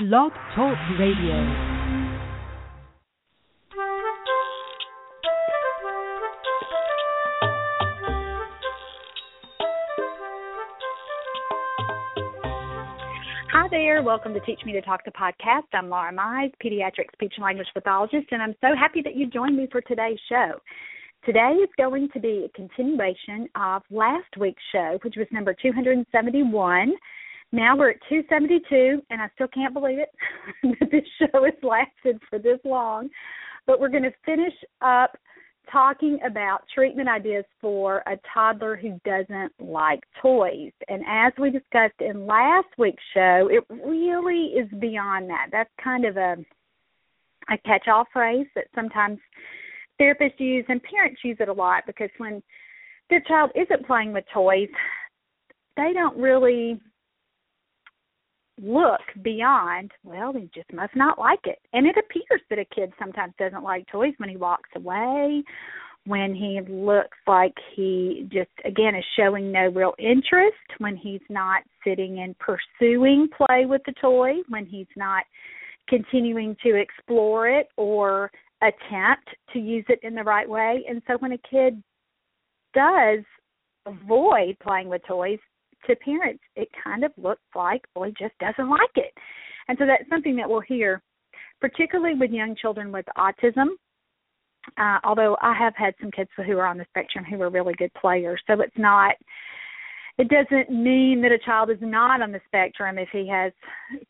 Blog Talk Radio. Hi there. Welcome to Teach Me to Talk the podcast. I'm Laura Mize, pediatric speech and language pathologist, and I'm so happy that you joined me for today's show. Today is going to be a continuation of last week's show, which was number 271. Now we're at 272, and I still can't believe it that this show has lasted for this long. But we're going to finish up talking about treatment ideas for a toddler who doesn't like toys. And as we discussed in last week's show, it really is beyond that. That's kind of a a catch-all phrase that sometimes therapists use and parents use it a lot because when their child isn't playing with toys, they don't really look beyond, well, he just must not like it. And it appears that a kid sometimes doesn't like toys when he walks away, when he looks like he just, again, is showing no real interest, when he's not sitting and pursuing play with the toy, when he's not continuing to explore it or attempt to use it in the right way. And so when a kid does avoid playing with toys, to parents, it kind of looks like boy just doesn't like it. And so that's something that we'll hear, particularly with young children with autism. Uh, although I have had some kids who are on the spectrum who are really good players, so it's not. It doesn't mean that a child is not on the spectrum if he has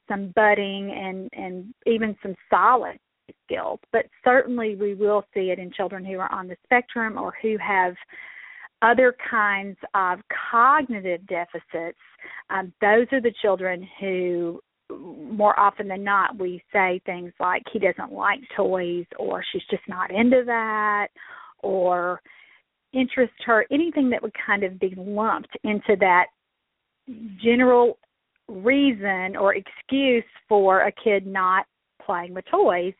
some budding and and even some solid skills. But certainly we will see it in children who are on the spectrum or who have other kinds of cognitive deficits, um, those are the children who, more often than not, we say things like, he doesn't like toys, or she's just not into that, or interest her, anything that would kind of be lumped into that general reason or excuse for a kid not playing with toys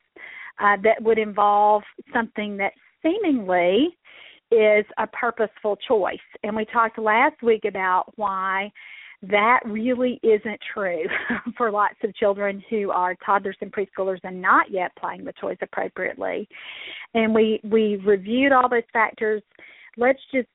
uh, that would involve something that seemingly is a purposeful choice. And we talked last week about why that really isn't true for lots of children who are toddlers and preschoolers and not yet playing with toys appropriately. And we we reviewed all those factors let's just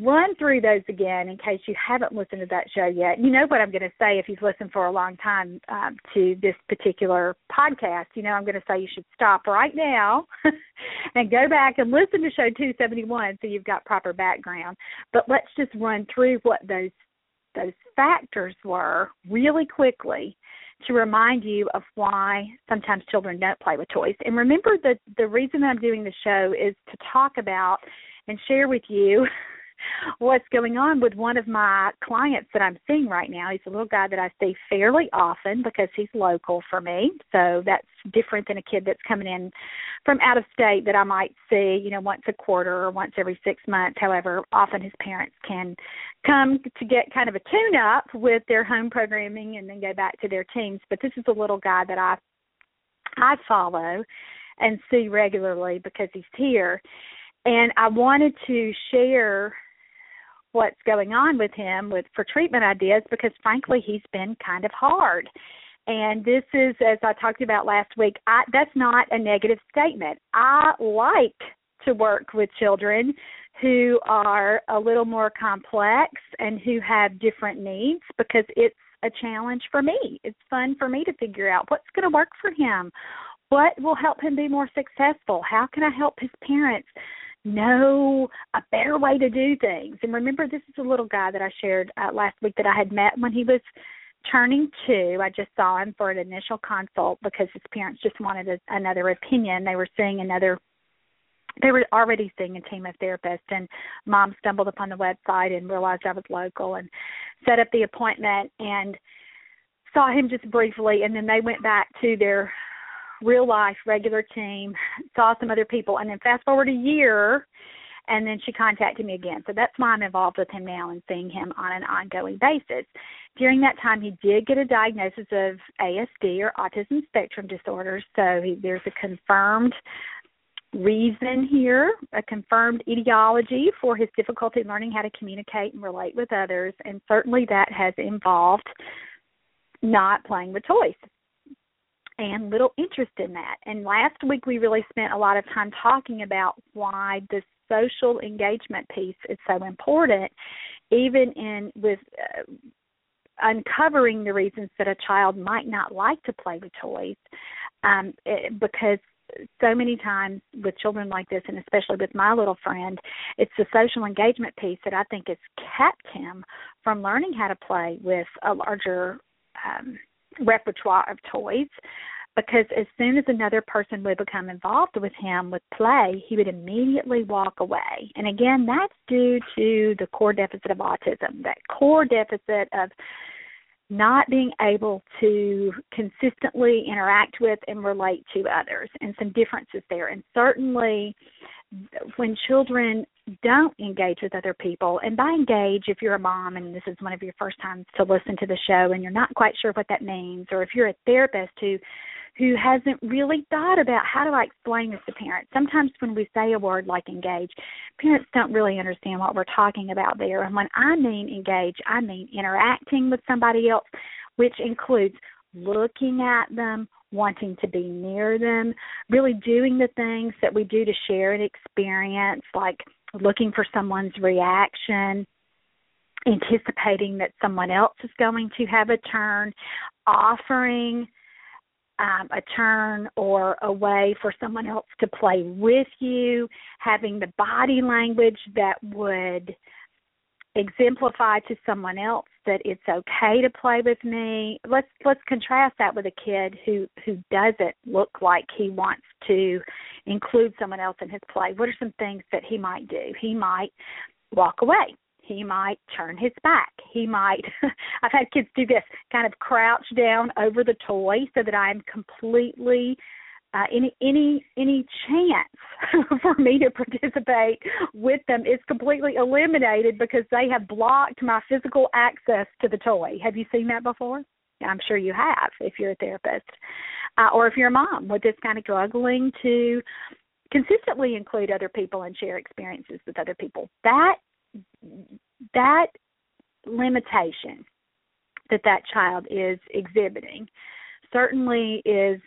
run through those again in case you haven't listened to that show yet. You know what I'm going to say if you've listened for a long time um, to this particular podcast. You know, I'm going to say you should stop right now and go back and listen to show 271 so you've got proper background. But let's just run through what those those factors were really quickly to remind you of why sometimes children don't play with toys. And remember that the reason I'm doing the show is to talk about and share with you what's going on with one of my clients that I'm seeing right now. He's a little guy that I see fairly often because he's local for me. So that's different than a kid that's coming in from out of state that I might see, you know, once a quarter or once every six months. However, often his parents can come to get kind of a tune up with their home programming and then go back to their teams. But this is a little guy that I I follow and see regularly because he's here and I wanted to share what's going on with him with for treatment ideas because frankly he's been kind of hard. And this is as I talked about last week, I that's not a negative statement. I like to work with children who are a little more complex and who have different needs because it's a challenge for me. It's fun for me to figure out what's going to work for him. What will help him be more successful? How can I help his parents know a better way to do things. And remember, this is a little guy that I shared uh, last week that I had met when he was turning two. I just saw him for an initial consult because his parents just wanted a, another opinion. They were seeing another they were already seeing a team of therapists and mom stumbled upon the website and realized I was local and set up the appointment and saw him just briefly and then they went back to their real life regular team, saw some other people, and then fast forward a year, and then she contacted me again. So that's why I'm involved with him now and seeing him on an ongoing basis. During that time, he did get a diagnosis of ASD or autism spectrum disorder. So he, there's a confirmed reason here, a confirmed etiology for his difficulty learning how to communicate and relate with others, and certainly that has involved not playing with toys and little interest in that. And last week we really spent a lot of time talking about why the social engagement piece is so important, even in with uh, uncovering the reasons that a child might not like to play with toys, um, it, because so many times with children like this, and especially with my little friend, it's the social engagement piece that I think has kept him from learning how to play with a larger um, repertoire of toys because as soon as another person would become involved with him with play, he would immediately walk away. And again, that's due to the core deficit of autism, that core deficit of not being able to consistently interact with and relate to others and some differences there. And certainly when children don't engage with other people, and by engage, if you're a mom and this is one of your first times to listen to the show and you're not quite sure what that means, or if you're a therapist who who hasn't really thought about how do I explain this to parents. Sometimes when we say a word like engage, parents don't really understand what we're talking about there. And when I mean engage, I mean interacting with somebody else, which includes looking at them, wanting to be near them, really doing the things that we do to share an experience, like looking for someone's reaction, anticipating that someone else is going to have a turn, offering um, a turn or a way for someone else to play with you, having the body language that would exemplify to someone else that it's okay to play with me. Let's let's contrast that with a kid who who doesn't look like he wants to include someone else in his play. What are some things that he might do? He might walk away he might turn his back. He might I've had kids do this, kind of crouch down over the toy so that I'm completely uh, any any any chance for me to participate with them is completely eliminated because they have blocked my physical access to the toy. Have you seen that before? I'm sure you have if you're a therapist, uh, or if you're a mom with this kind of struggling to consistently include other people and share experiences with other people. That that limitation that that child is exhibiting certainly is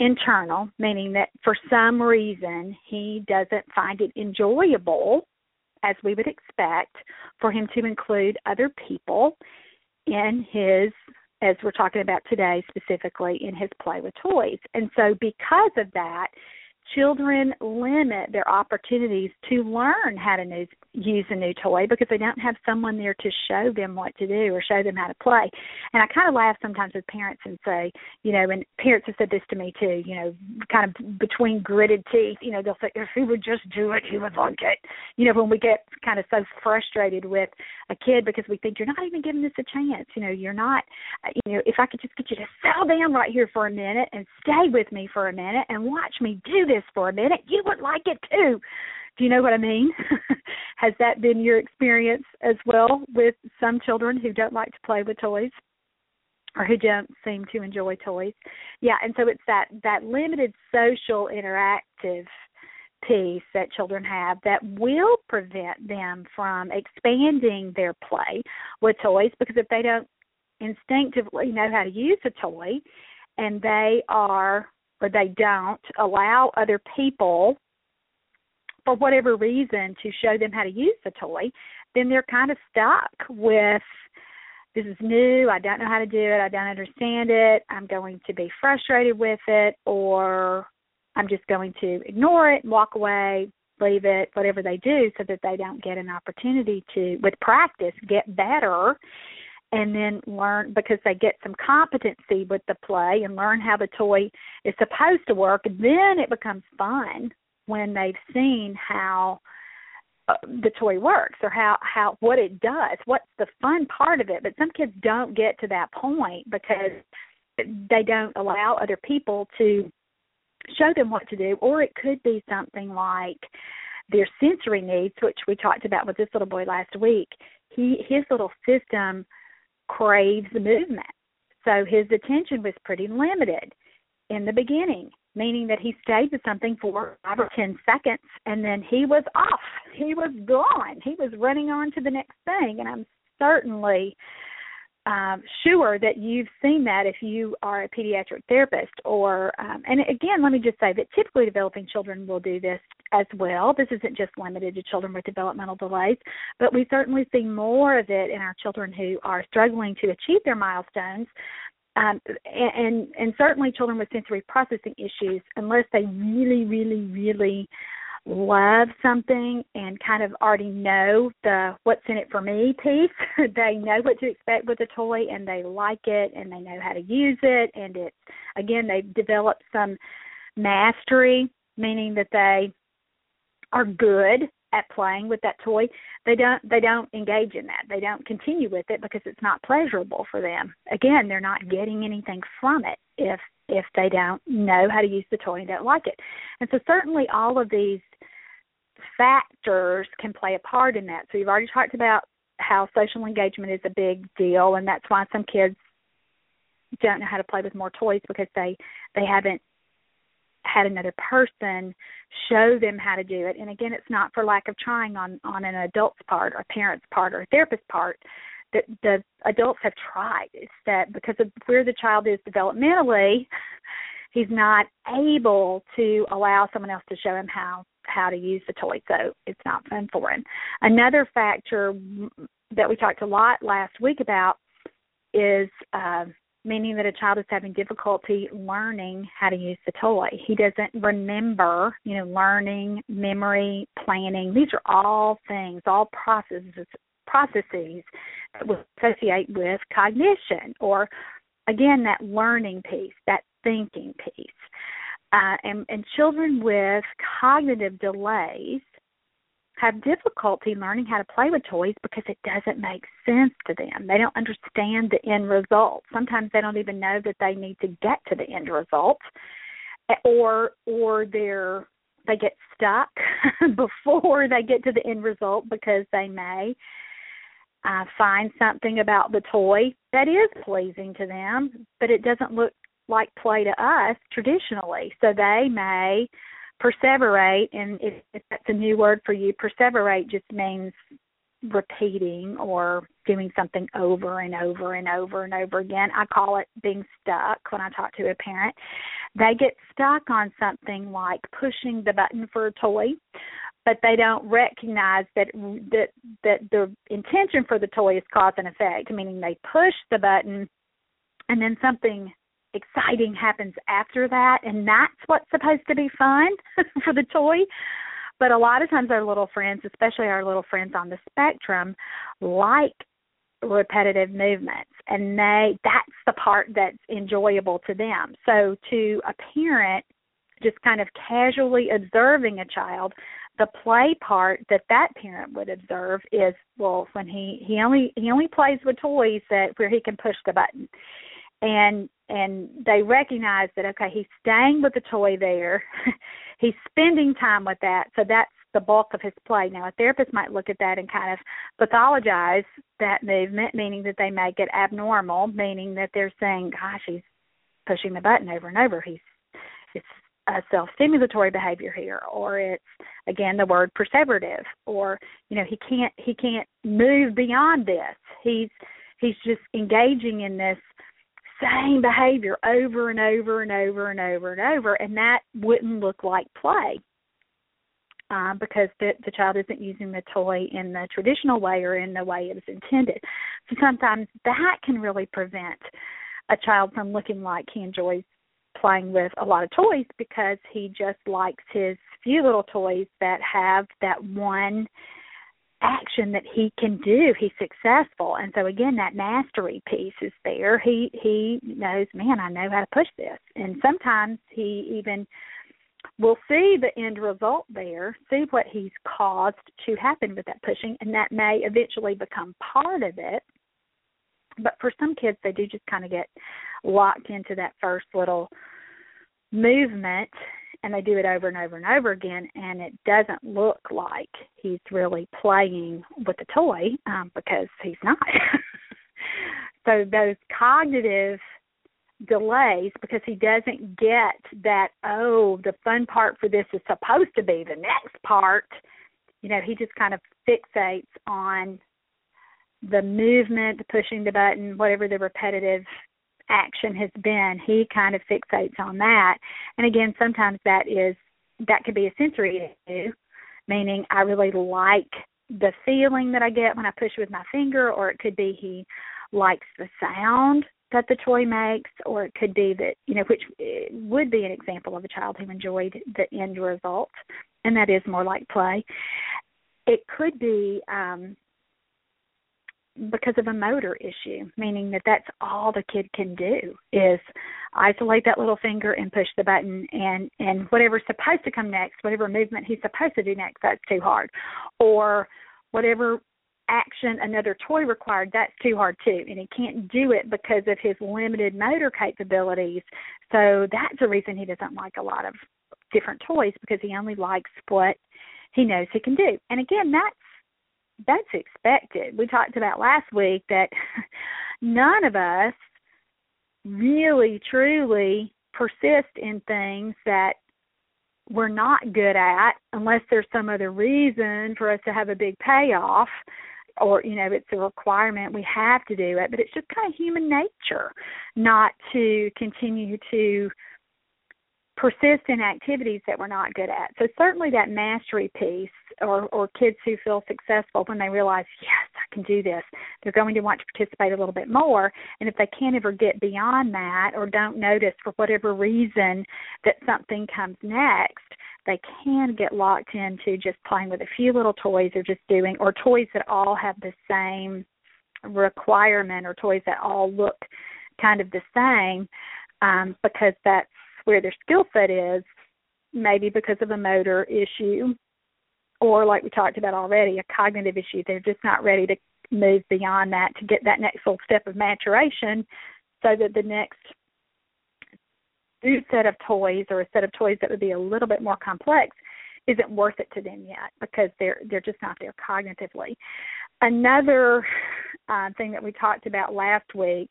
internal, meaning that for some reason he doesn't find it enjoyable, as we would expect, for him to include other people in his, as we're talking about today specifically, in his play with toys. And so, because of that, children limit their opportunities to learn how to use, use a new toy because they don't have someone there to show them what to do or show them how to play. And I kind of laugh sometimes with parents and say, you know, and parents have said this to me too, you know, kind of between gritted teeth, you know, they'll say, if he would just do it, he would like it. You know, when we get kind of so frustrated with a kid because we think you're not even giving this a chance, you know, you're not, uh, you know, if I could just get you to settle down right here for a minute and stay with me for a minute and watch me do this for a minute, you would like it too. Do you know what I mean? Has that been your experience as well with some children who don't like to play with toys? or who don't seem to enjoy toys. Yeah, and so it's that that limited social interactive piece that children have that will prevent them from expanding their play with toys because if they don't instinctively know how to use a toy and they are or they don't allow other people for whatever reason to show them how to use the toy, then they're kind of stuck with this is new, I don't know how to do it, I don't understand it, I'm going to be frustrated with it, or I'm just going to ignore it, and walk away, leave it, whatever they do, so that they don't get an opportunity to, with practice, get better and then learn because they get some competency with the play and learn how the toy is supposed to work. And then it becomes fun when they've seen how uh, the toy works or how how what it does what's the fun part of it but some kids don't get to that point because they don't allow other people to show them what to do or it could be something like their sensory needs which we talked about with this little boy last week he his little system craves movement so his attention was pretty limited in the beginning meaning that he stayed with something for five or ten seconds and then he was off. He was gone. He was running on to the next thing. And I'm certainly um, sure that you've seen that if you are a pediatric therapist or um, and again let me just say that typically developing children will do this as well. This isn't just limited to children with developmental delays but we certainly see more of it in our children who are struggling to achieve their milestones. Um, and and certainly children with sensory processing issues unless they really really really love something and kind of already know the what's in it for me piece. they know what to expect with a toy and they like it and they know how to use it. And it's again they've developed some mastery, meaning that they are good at playing with that toy. They don't they don't engage in that. They don't continue with it because it's not pleasurable for them. Again they're not getting anything from it if if they don't know how to use the toy and don't like it and so certainly all of these factors can play a part in that. So you've already talked about how social engagement is a big deal, and that's why some kids don't know how to play with more toys because they they haven't had another person show them how to do it. And again, it's not for lack of trying on on an adult's part or parent's part or therapist's part. That the adults have tried. It's that because of where the child is developmentally, he's not able to allow someone else to show him how how to use the toy, so it's not fun for him. Another factor that we talked a lot last week about is uh, meaning that a child is having difficulty learning how to use the toy. He doesn't remember, you know, learning, memory, planning. These are all things, all processes processes we associate with cognition or again that learning piece, that thinking piece. Uh, and, and children with cognitive delays have difficulty learning how to play with toys because it doesn't make sense to them. They don't understand the end result. Sometimes they don't even know that they need to get to the end result, or or they're they get stuck before they get to the end result because they may uh, find something about the toy that is pleasing to them, but it doesn't look like play to us traditionally. So they may perseverate, and if, if that's a new word for you, perseverate just means repeating or doing something over and over and over and over again. I call it being stuck when I talk to a parent. They get stuck on something like pushing the button for a toy, but they don't recognize that that that the intention for the toy is cause and effect, meaning they push the button and then something exciting happens after that and that's what's supposed to be fun for the toy. But a lot of times our little friends especially our little friends on the spectrum like repetitive movements and they that's the part that's enjoyable to them. So to a parent just kind of casually observing a child the play part that that parent would observe is well when he he only he only plays with toys that where he can push the button. And and they recognize that okay he's staying with the toy there. He's spending time with that. So that's the bulk of his play. Now a therapist might look at that and kind of pathologize that movement meaning that they make it abnormal meaning that they're saying gosh he's pushing the button over and over. He's it's a self-stimulatory behavior here or it's again the word perseverative or you know he can't he can't move beyond this he's he's just engaging in this same behavior over and over and over and over and over, and that wouldn't look like play uh, because the, the child isn't using the toy in the traditional way or in the way it was intended. So sometimes that can really prevent a child from looking like he enjoys playing with a lot of toys because he just likes his few little toys that have that one action that he can do. He's successful. And so again that mastery piece is there. He he knows man i know how to push this. And sometimes he even will see the end result there see what he's caused to happen with that pushing and that may eventually become part of it but for some kids they do just kind of get locked into that first little movement and they do it over and over and over again and it doesn't look like he's really playing with the toy um, because he's not. So those cognitive delays because he doesn't get that oh the fun part for this is supposed to be the next part you know he just kind of fixates on the movement, the pushing the button, whatever the repetitive action has been, he kind of fixates on that. And again, sometimes that is that could be a sensory issue, meaning I really like the feeling that I get when I push with my finger, or it could be he likes the sound that the toy makes, or it could be that you know, which eh, would be an example of a child who enjoyed the end result, and that is more like play. It could be um, because of a motor issue, meaning that that's all the kid can do is isolate that little finger and push the button and and whatever's supposed to come next, whatever movement he's supposed to do next, that's too hard. Or whatever action another toy required, that's too hard too. And he can't do it because of his limited motor capabilities. So that's a reason he doesn't like a lot of different toys because he only likes what he knows he can do. And again, that's that's expected. We talked about last week that none of us really truly persist in things that we're not good at unless there's some other reason for us to have a big payoff or you know it's a requirement we have to do it but it's just kind of human nature not to continue to persist in activities that we're not good at. So certainly that mastery piece or or kids who feel successful when they realize, yes, I can do this, they're going to want to participate a little bit more. And if they can't ever get beyond that or don't notice for whatever reason that something comes next, they can get locked into just playing with a few little toys or just doing or toys that all have the same requirement or toys that all look kind of the same um, because that's where their skill set is, maybe because of a motor issue or like we talked about already, a cognitive issue. They're just not ready to move beyond that to get that next little step of maturation so that the next new set of toys or a set of toys that would be a little bit more complex isn't worth it to them yet because they're they're just not there cognitively. Another uh, thing that we talked about last week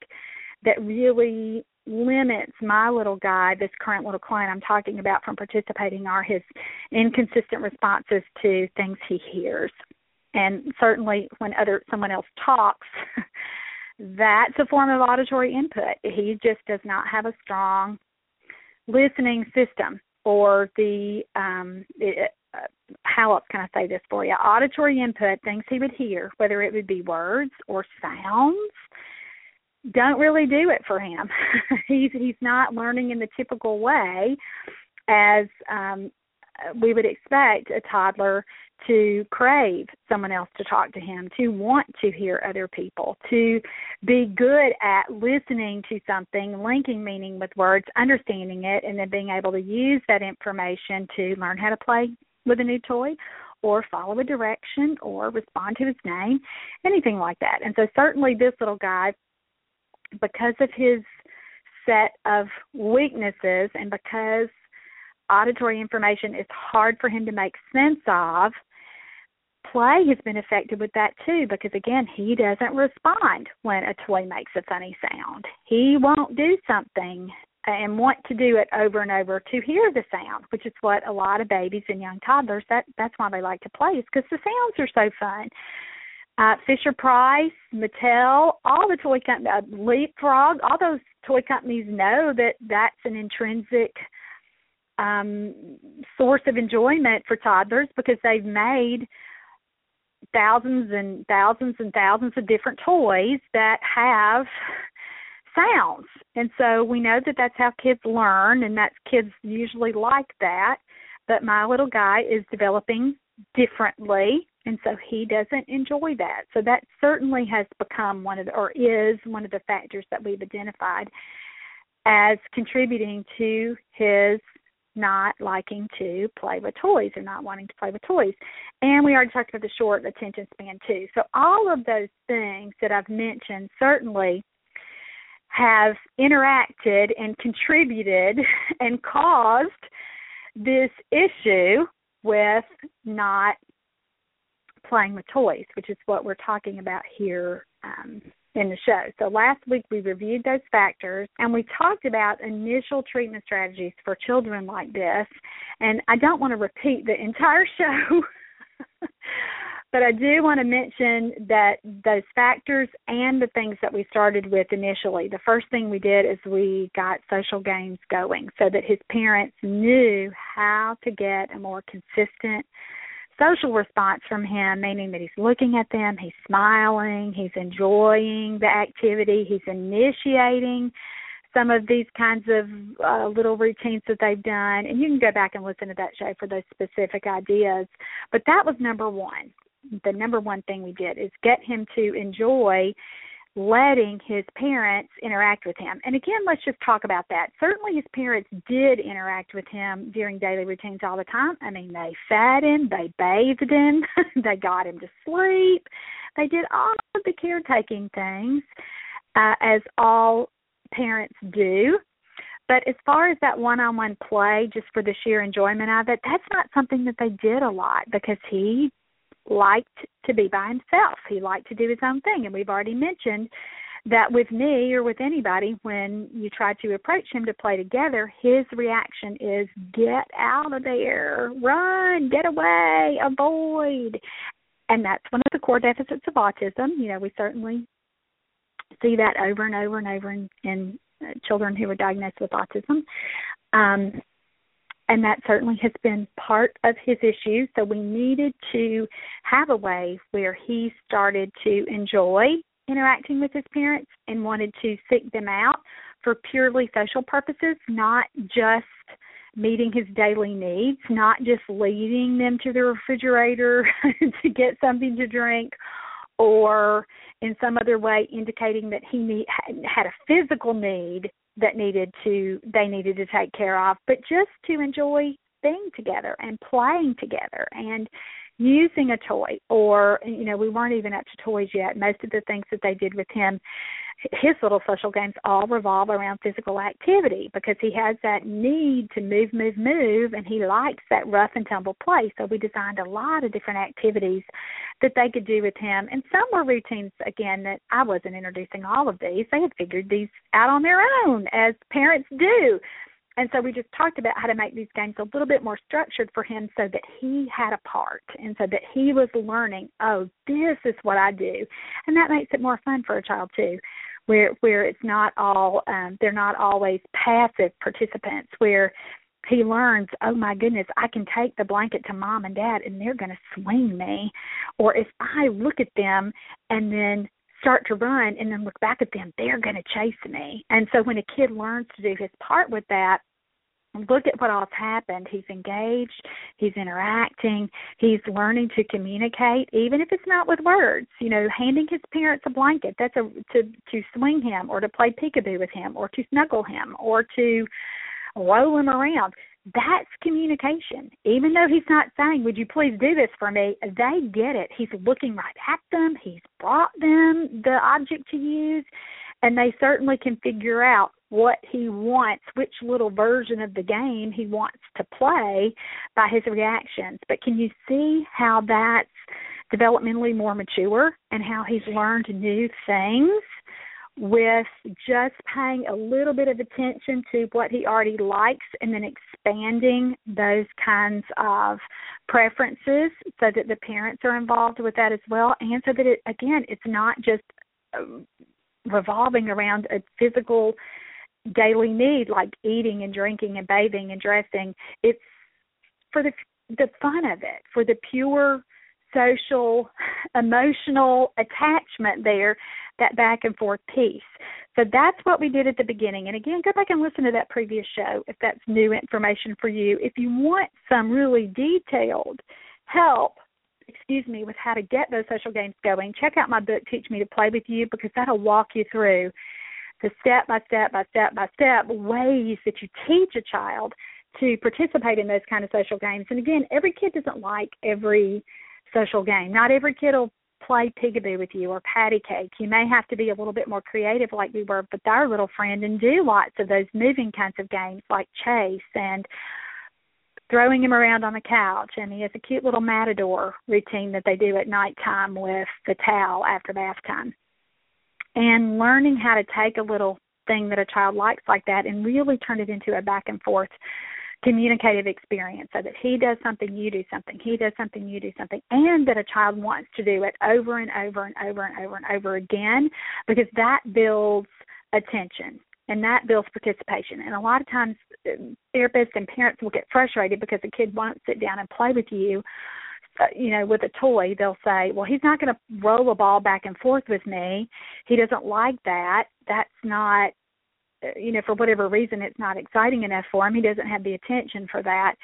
that really limits my little guy, this current little client I'm talking about, from participating are his inconsistent responses to things he hears. And certainly when other someone else talks, that's a form of auditory input. He just does not have a strong listening system or the um it, uh, how else can I say this for you? Auditory input, things he would hear, whether it would be words or sounds, don't really do it for him. he's he's not learning in the typical way as um we would expect a toddler to crave someone else to talk to him, to want to hear other people, to be good at listening to something, linking meaning with words, understanding it, and then being able to use that information to learn how to play with a new toy or follow a direction or respond to his name, anything like that. And so certainly this little guy because of his set of weaknesses and because auditory information is hard for him to make sense of, play has been affected with that too because again he doesn't respond when a toy makes a funny sound. He won't do something and want to do it over and over to hear the sound which is what a lot of babies and young toddlers that that's why they like to play is because the sounds are so fun uh, Fisher Price, Mattel, all the toy companies, uh, Leapfrog, all those toy companies know that that's an intrinsic um, source of enjoyment for toddlers because they've made thousands and thousands and thousands of different toys that have sounds. And so we know that that's how kids learn and that's kids usually like that. But my little guy is developing differently and so he doesn't enjoy that so that certainly has become one of the or is one of the factors that we've identified as contributing to his not liking to play with toys or not wanting to play with toys. And we already talked about the short attention span too. So all of those things that I've mentioned certainly have interacted and contributed and caused this issue with not playing with toys, which is what we're talking about here um, in the show. So last week we reviewed those factors and we talked about initial treatment strategies for children like this. And I don't want to repeat the entire show. But I do want to mention that those factors and the things that we started with initially. The first thing we did is we got social games going so that his parents knew how to get a more consistent social response from him, meaning that he's looking at them, he's smiling, he's enjoying the activity, he's initiating some of these kinds of uh, little routines that they've done. And you can go back and listen to that show for those specific ideas. But that was number one the number one thing we did is get him to enjoy letting his parents interact with him. And again, let's just talk about that. Certainly his parents did interact with him during daily routines all the time. I mean, they fed him, they bathed him, they got him to sleep. They did all of the caretaking things uh, as all parents do. But as far as that one on one play, just for the sheer enjoyment of it, that's not something that they did a lot because he liked to be by himself. He liked to do his own thing. And we've already mentioned that with me or with anybody, when you try to approach him to play together, his reaction is get out of there, run, get away, avoid. And that's one of the core deficits of autism. You know, we certainly see that over and over and over in, in uh, children who are diagnosed with autism. Um, and that certainly has been part of his issue. So we needed to have a way where he started to enjoy interacting with his parents and wanted to seek them out for purely social purposes, not just meeting his daily needs, not just leading them to the refrigerator to get something to drink or in some other way indicating that he need, had a physical need that needed to they needed to take care of, but just to enjoy being together and playing together and using a toy or you know we weren't even up to toys yet. Most of the things that they did with him his little social games all revolve around physical activity because he has that need to move move move and he likes that rough and tumble play so we designed a lot of different activities that they could do with him and some were routines again that I wasn't introducing all of these they had figured these out on their own as parents do and so we just talked about how to make these games a little bit more structured for him so that he had a part and so that he was learning, oh, this is what I do. And that makes it more fun for a child too. Where where it's not all um they're not always passive participants where he learns, oh my goodness, I can take the blanket to mom and dad and they're going to swing me. Or if I look at them and then start to run and then look back at them, they're going to chase me. And so when a kid learns to do his part with that, look at what all's happened. He's engaged, he's interacting, he's learning to communicate, even if it's not with words. You know, handing his parents a blanket, that's a to to swing him or to play peekaboo with him or to snuggle him or to roll him around that's communication. Even though he's not saying, Would you please do this for me? They get it. He's looking right at them, he's brought them the object to use, and they certainly can figure out what he wants, which little version of the game he wants to play by his reactions. But can you see how that's developmentally more mature and how he's learned new things? with just paying a little bit of attention to what he already likes and then expanding those kinds of preferences so that the parents are involved with that as well and so that it again it's not just um, revolving around a physical daily need like eating and drinking and bathing and dressing it's for the the fun of it for the pure social emotional attachment there that back and forth piece. So that's what we did at the beginning. And again, go back and listen to that previous show if that's new information for you. If you want some really detailed help, excuse me, with how to get those social games going, check out my book, Teach Me to Play with You, because that'll walk you through the step by step by step by step ways that you teach a child to participate in those kind of social games. And again, every kid doesn't like every social game. Not every kid will play peekaboo with you or patty cake. You may have to be a little bit more creative like we were with our little friend and do lots of those moving kinds of games like chase and throwing him around on the couch and he has a cute little matador routine that they do at nighttime with the towel after bath time. And learning how to take a little thing that a child likes like that and really turn it into a back and forth communicative experience so that he does something, you do something, he does something, you do something, and that a child wants to do it over and over and over and over and over again because that builds attention and that builds participation. And a lot of times, uh, therapists and parents will get frustrated because a kid won't sit down and play with you. Uh, you know, with a toy, they'll say, "Well, he's not going to roll a ball back and forth with me. He doesn't like that. That's not you know, for whatever reason, it's not exciting enough for him. He doesn't have the attention for that.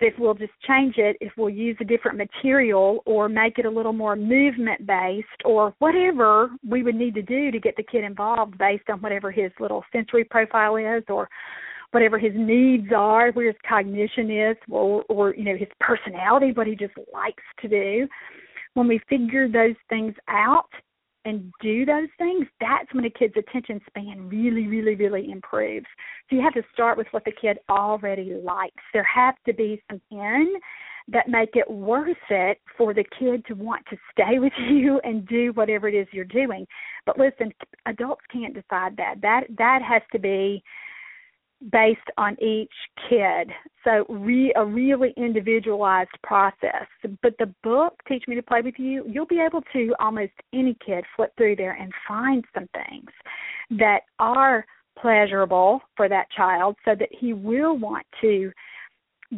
If we'll just change it, if we'll use a different material or make it a little more movement based or whatever we would need to do to get the kid involved based on whatever his little sensory profile is or whatever his needs are, where his cognition is, or, or you know his personality, what he just likes to do. When we figure those things out, and do those things, that's when a kid's attention span really, really, really improves. So you have to start with what the kid already likes. There have to be some in that make it worth it for the kid to want to stay with you and do whatever it is you're doing. But listen, adults can't decide that. That that has to be based on each kid. So re, a really individualized process. But the book, Teach Me to Play with You, you'll be able to almost any kid flip through there and find some things that are pleasurable for that child so that he will want to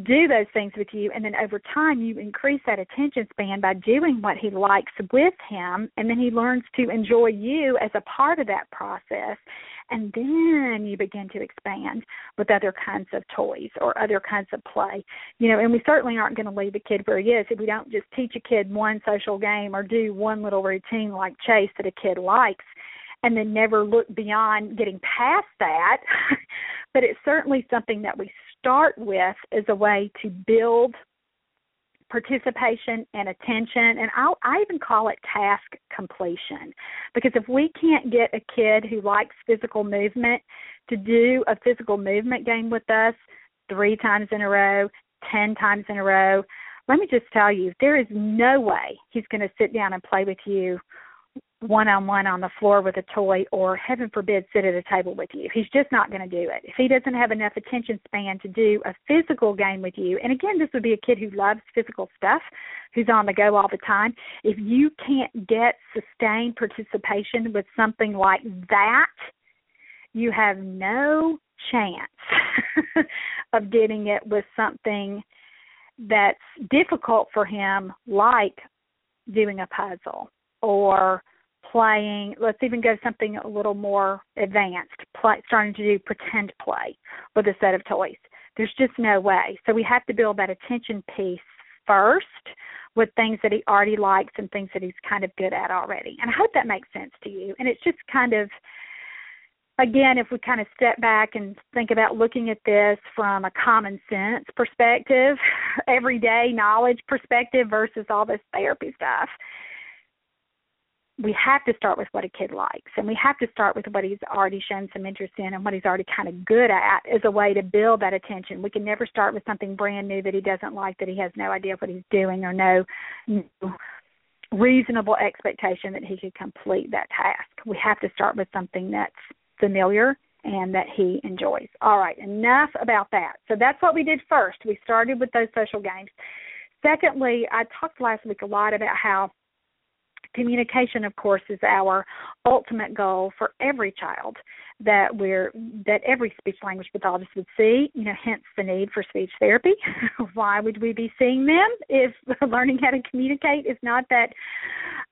do those things with you and then over time you increase that attention span by doing what he likes with him and then he learns to enjoy you as a part of that process and then you begin to expand with other kinds of toys or other kinds of play. You know and we certainly aren't going to leave a kid where he is if we don't just teach a kid one social game or do one little routine like chase that a kid likes and then never look beyond getting past that. But it's certainly something that we start with as a way to build participation and attention and I'll, I even call it task completion. Because if we can't get a kid who likes physical movement to do a physical movement game with us 3 times in a row, 10 times in a row, let me just tell you there is no way he's going to sit down and play with you one on one on the floor with a toy or heaven forbid sit at a table with you. He's just not going to do it. If he doesn't have enough attention span to do a physical game with you, and again, this would be a kid who loves physical stuff, who's on the go all the time. If you can't get sustained participation with something like that, you have no chance of getting it with something that's difficult for him like doing a puzzle or playing let's even go something a little more advanced play, starting to do pretend play with a set of toys. There's just no way. So we have to build that attention piece first with things that he already likes and things that he's kind of good at already. And i hope that makes sense to you. And it's just kind of again if we kind of step back and think about looking at this from a common sense perspective everyday knowledge perspective versus all this therapy stuff we have to start with what a kid likes and we have to start with what he's already shown some interest in and what he's already kind of good at as a way to build that attention. We can never start with something brand new that he doesn't like, that he has no idea what he's doing or no, no reasonable expectation that he could complete that task. We have to start with something that's familiar and that he enjoys. All right, enough about that. So that's what we did first. We started with those social games. Secondly, I talked last week a lot about how communication of course is our ultimate goal for every child that we're that every speech language pathologist would see you know hence the need for speech therapy. Why would we be seeing them if learning how to communicate is not that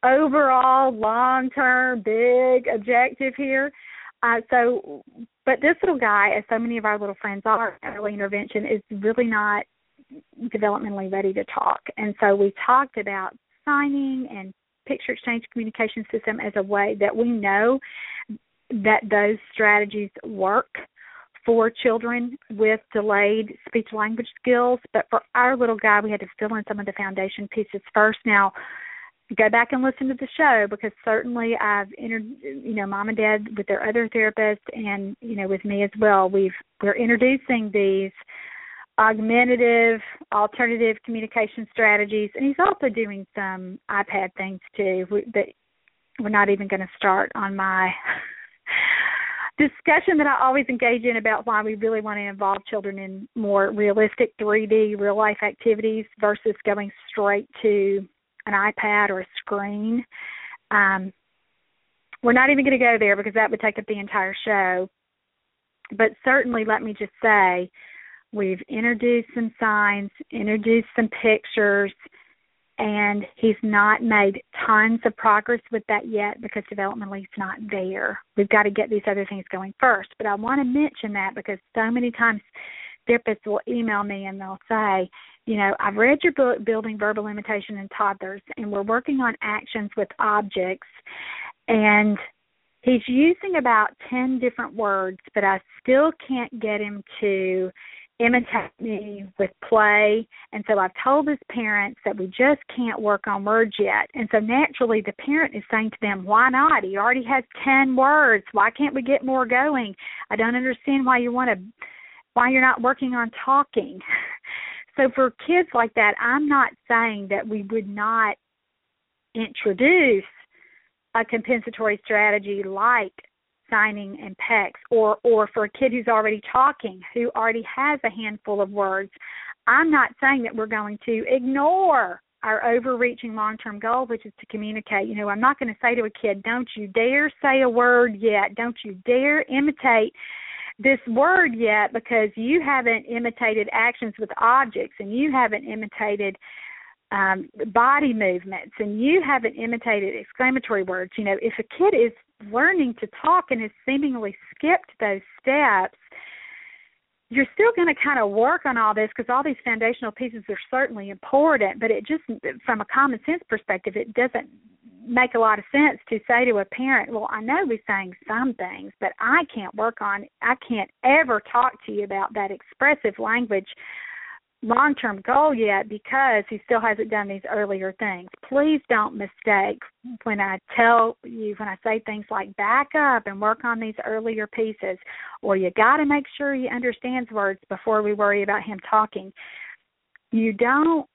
overall long term big objective here? Uh, so but this little guy as so many of our little friends are early intervention is really not developmentally ready to talk. And so we talked about signing and picture exchange communication system as a way that we know that those strategies work for children with delayed speech language skills. But for our little guy, we had to fill in some of the foundation pieces first. Now, go back and listen to the show because certainly I've entered, you know, mom and dad with their other therapists and, you know, with me as well. We've, we're introducing these augmentative, alternative communication strategies, and he's also doing some iPad things too. That we're not even going to start on my discussion that I always engage in about why we really want to involve children in more realistic 3D real life activities versus going straight to an iPad or a screen. Um, we're not even going to go there because that would take up the entire show. But certainly, let me just say, we've introduced some signs, introduced some pictures, and he's not made tons of progress with that yet because developmentally it's not there. We've got to get these other things going first. But I want to mention that because so many times therapists will email me and they'll say, you know, I've read your book, Building Verbal Imitation in Toddlers, and we're working on actions with objects. And he's using about 10 different words, but I still can't get him to imitate me with play. And so I've told his parents that we just can't work on words yet. And so naturally, the parent is saying to them, Why not? He already has 10 words. Why can't we get more going? I don't understand why you want to, why you're not working on talking. So for kids like that, I'm not saying that we would not introduce a compensatory strategy like signing and PECS or or for a kid who's already talking who already has a handful of words i'm not saying that we're going to ignore our overreaching long term goal which is to communicate you know i'm not going to say to a kid don't you dare say a word yet don't you dare imitate this word yet because you haven't imitated actions with objects and you haven't imitated um, body movements and you haven't imitated exclamatory words. You know, if a kid is learning to talk and has seemingly skipped those steps, you're still going to kind of work on all this because all these foundational pieces are certainly important, but it just, from a common sense perspective, it doesn't make a lot of sense to say to a parent, well, I know we're saying some things, but I can't work on, I can't ever talk to you about that expressive language long term goal yet because he still hasn't done these earlier things. Please don't mistake when I tell you, when I say things like back up and work on these earlier pieces, or you got to make sure he understands words before we worry about him talking. You don't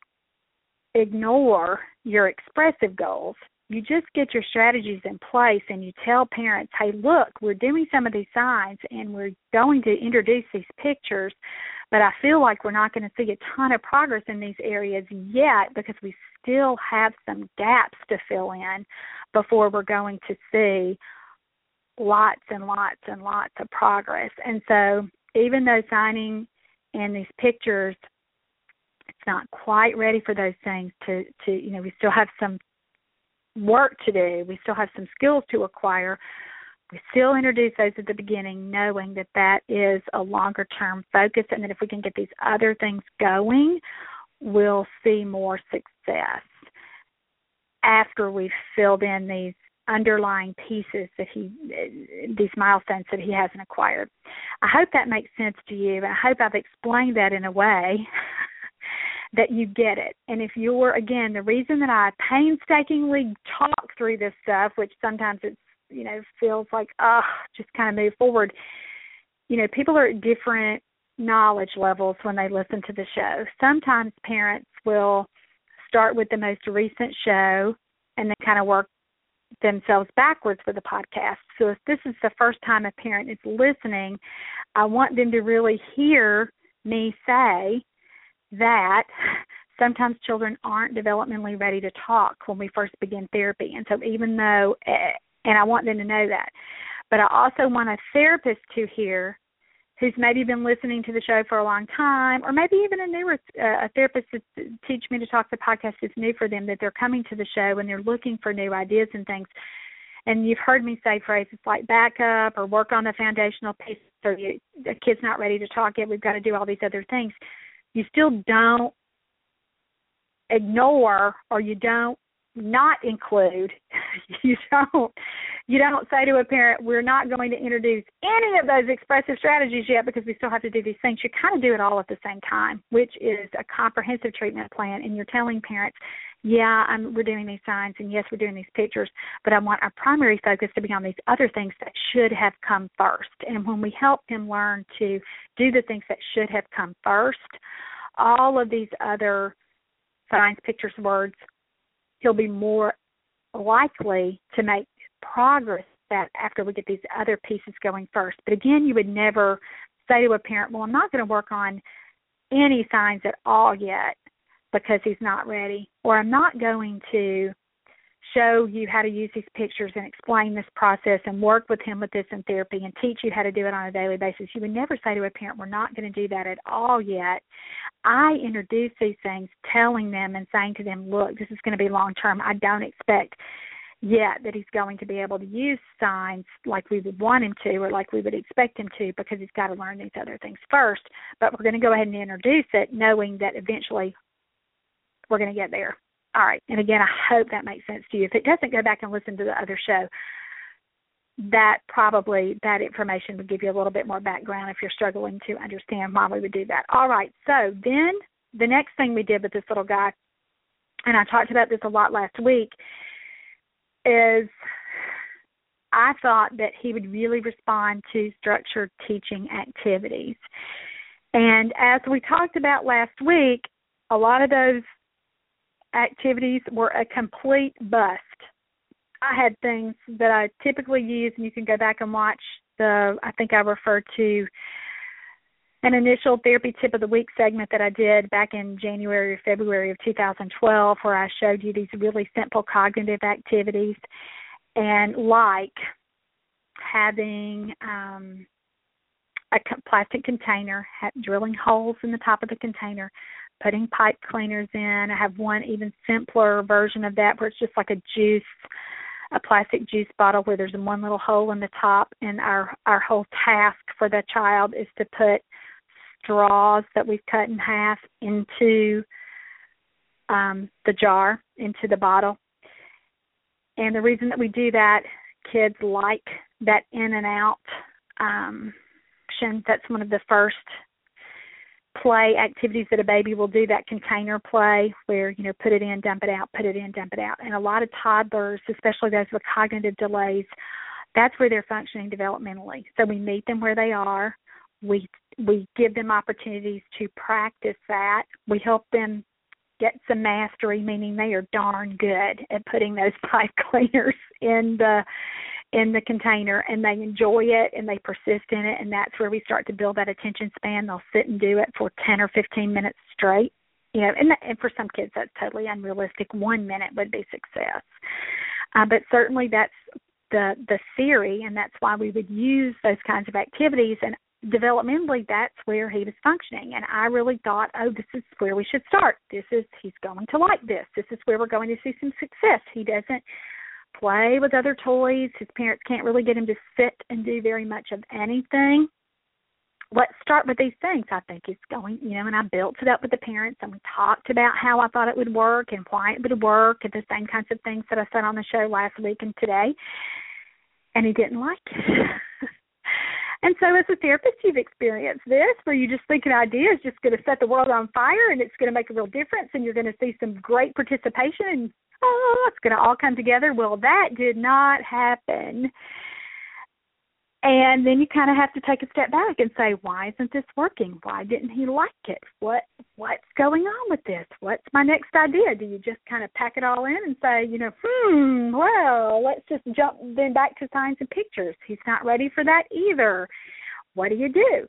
ignore your expressive goals. You just get your strategies in place and you tell parents, hey, look, we're doing some of these signs and we're going to introduce these pictures but I feel like we're not going to see a ton of progress in these areas yet because we still have some gaps to fill in before we're going to see lots and lots and lots of progress. And so, even though signing and these pictures, it's not quite ready for those things to to you know we still have some work to do. We still have some skills to acquire we still introduce those at the beginning, knowing that that is a longer term focus, and that if we can get these other things going, we'll see more success after we've filled in these underlying pieces that he these milestones that he hasn't acquired. I hope that makes sense to you. I hope I've explained that in a way that you get it. And if you're again the reason that I painstakingly talk through this stuff, which sometimes it's you know feels like ah just kind of move forward you know people are at different knowledge levels when they listen to the show sometimes parents will start with the most recent show and then kind of work themselves backwards with the podcast so if this is the first time a parent is listening i want them to really hear me say that sometimes children aren't developmentally ready to talk when we first begin therapy. And so, even though eh, and I want them to know that. But I also want a therapist to hear who's maybe been listening to the show for a long time, or maybe even a newer uh, a therapist to teach me to talk the podcast is new for them that they're coming to the show and they're looking for new ideas and things. And you've heard me say phrases like back up or work on the foundational piece. So the kid's not ready to talk yet. We've got to do all these other things. You still don't ignore or you don't not include you don't you don't say to a parent we're not going to introduce any of those expressive strategies yet because we still have to do these things. You kind of do it all at the same time which is a comprehensive treatment plan and you're telling parents yeah I'm, we're doing these signs and yes we're doing these pictures but i want our primary focus to be on these other things that should have come first and when we help them learn to do the things that should have come first all of these other signs pictures words he'll be more likely to make progress that after we get these other pieces going first. But again, you would never say to a parent, Well, I'm not going to work on any signs at all yet because he's not ready, or I'm not going to show you how to use these pictures and explain this process and work with him with this in therapy and teach you how to do it on a daily basis. You would never say to a parent, We're not going to do that at all yet. I introduce these things, telling them and saying to them, Look, this is going to be long term. I don't expect yet that he's going to be able to use signs like we would want him to or like we would expect him to because he's got to learn these other things first. But we're going to go ahead and introduce it knowing that eventually we're going to get there. All right. And again, I hope that makes sense to you. If it doesn't, go back and listen to the other show. That probably that information would give you a little bit more background if you're struggling to understand why we would do that. All right. So then the next thing we did with this little guy, and I talked about this a lot last week, is I thought that he would really respond to structured teaching activities. And as we talked about last week, a lot of those activities were a complete bust. I had things that I typically use, and you can go back and watch the, I think I referred to an initial therapy tip of the week segment that I did back in January or February of 2012, where I showed you these really simple cognitive activities, and like having um, a plastic container, drilling holes in the top of the container, putting pipe cleaners in. I have one even simpler version of that where it's just like a juice a plastic juice bottle where there's one little hole in the top and our our whole task for the child is to put straws that we've cut in half into um the jar into the bottle and the reason that we do that kids like that in and out um that's one of the first play activities that a baby will do that container play where you know put it in dump it out put it in dump it out. And a lot of toddlers especially those with cognitive delays that's where they're functioning developmentally. So we meet them where they are. We we give them opportunities to practice that. We help them get some mastery meaning they are darn good at putting those pipe cleaners in the in the container and they enjoy it and they persist in it and that's where we start to build that attention span. They'll sit and do it for 10 or 15 minutes straight you know and, and for some kids that's totally unrealistic one minute would be success. Uh, but certainly that's the the theory and that's why we would use those kinds of activities and developmentally that's where he was functioning and i really thought oh this is where we should start. This is he's going to like this. This is where we're going to see some success. He doesn't play with other toys. His parents can't really get him to sit and do very much of anything. Let's start with these things. I think it's going, you know, and I built it up with the parents and we talked about how I thought it would work and why it would work and the same kinds of things that I said on the show last week and today. And he didn't like it. And so, as a therapist, you've experienced this where you just think an idea is just going to set the world on fire and it's going to make a real difference, and you're going to see some great participation, and oh, it's going to all come together. Well, that did not happen. And then you kind of have to take a step back and say, why isn't this working? Why didn't he like it? What what's going on with this? What's my next idea? Do you just kind of pack it all in and say, you know, hmm, well, let's just jump then back to signs and pictures. He's not ready for that either. What do you do?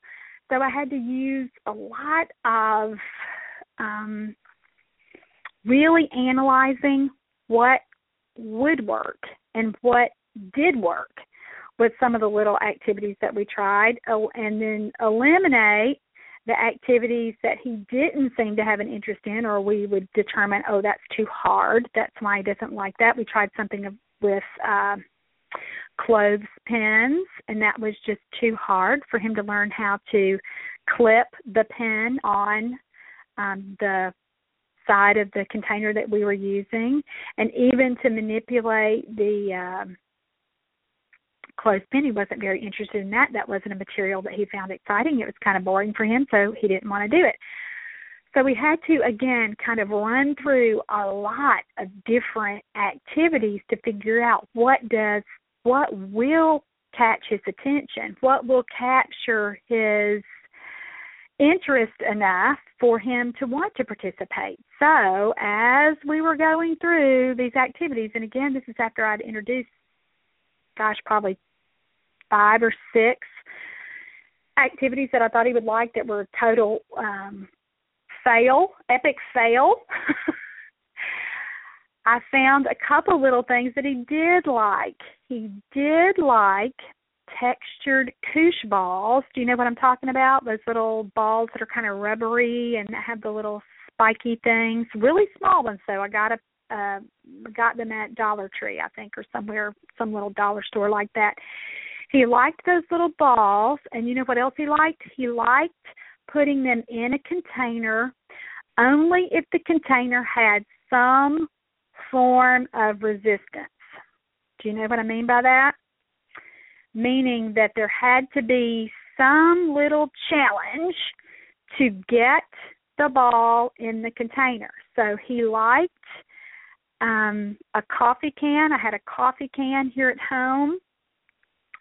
So I had to use a lot of um really analyzing what would work and what did work with some of the little activities that we tried. And then eliminate the activities that he didn't seem to have an interest in or we would determine oh that's too hard. That's why he doesn't like that. We tried something with uh clothes pins and that was just too hard for him to learn how to clip the pin on um the side of the container that we were using and even to manipulate the um clothespin he wasn't very interested in that. That wasn't a material that he found exciting. It was kind of boring for him so he didn't want to do it. So we had to again kind of run through a lot of different activities to figure out what does what will catch his attention what will capture his interest enough for him to want to participate. So, as we were going through these activities, and again, this is after I'd introduced gosh, probably five or six activities that I thought he would like that were total um fail, epic fail. I found a couple little things that he did like. He did like textured koosh balls. Do you know what I'm talking about? Those little balls that are kind of rubbery and have the little spiky things. Really small ones though. I got a uh got them at Dollar Tree, I think, or somewhere some little dollar store like that. He liked those little balls and you know what else he liked? He liked putting them in a container only if the container had some form of resistance. Do you know what I mean by that? Meaning that there had to be some little challenge to get the ball in the container. So he liked um a coffee can. I had a coffee can here at home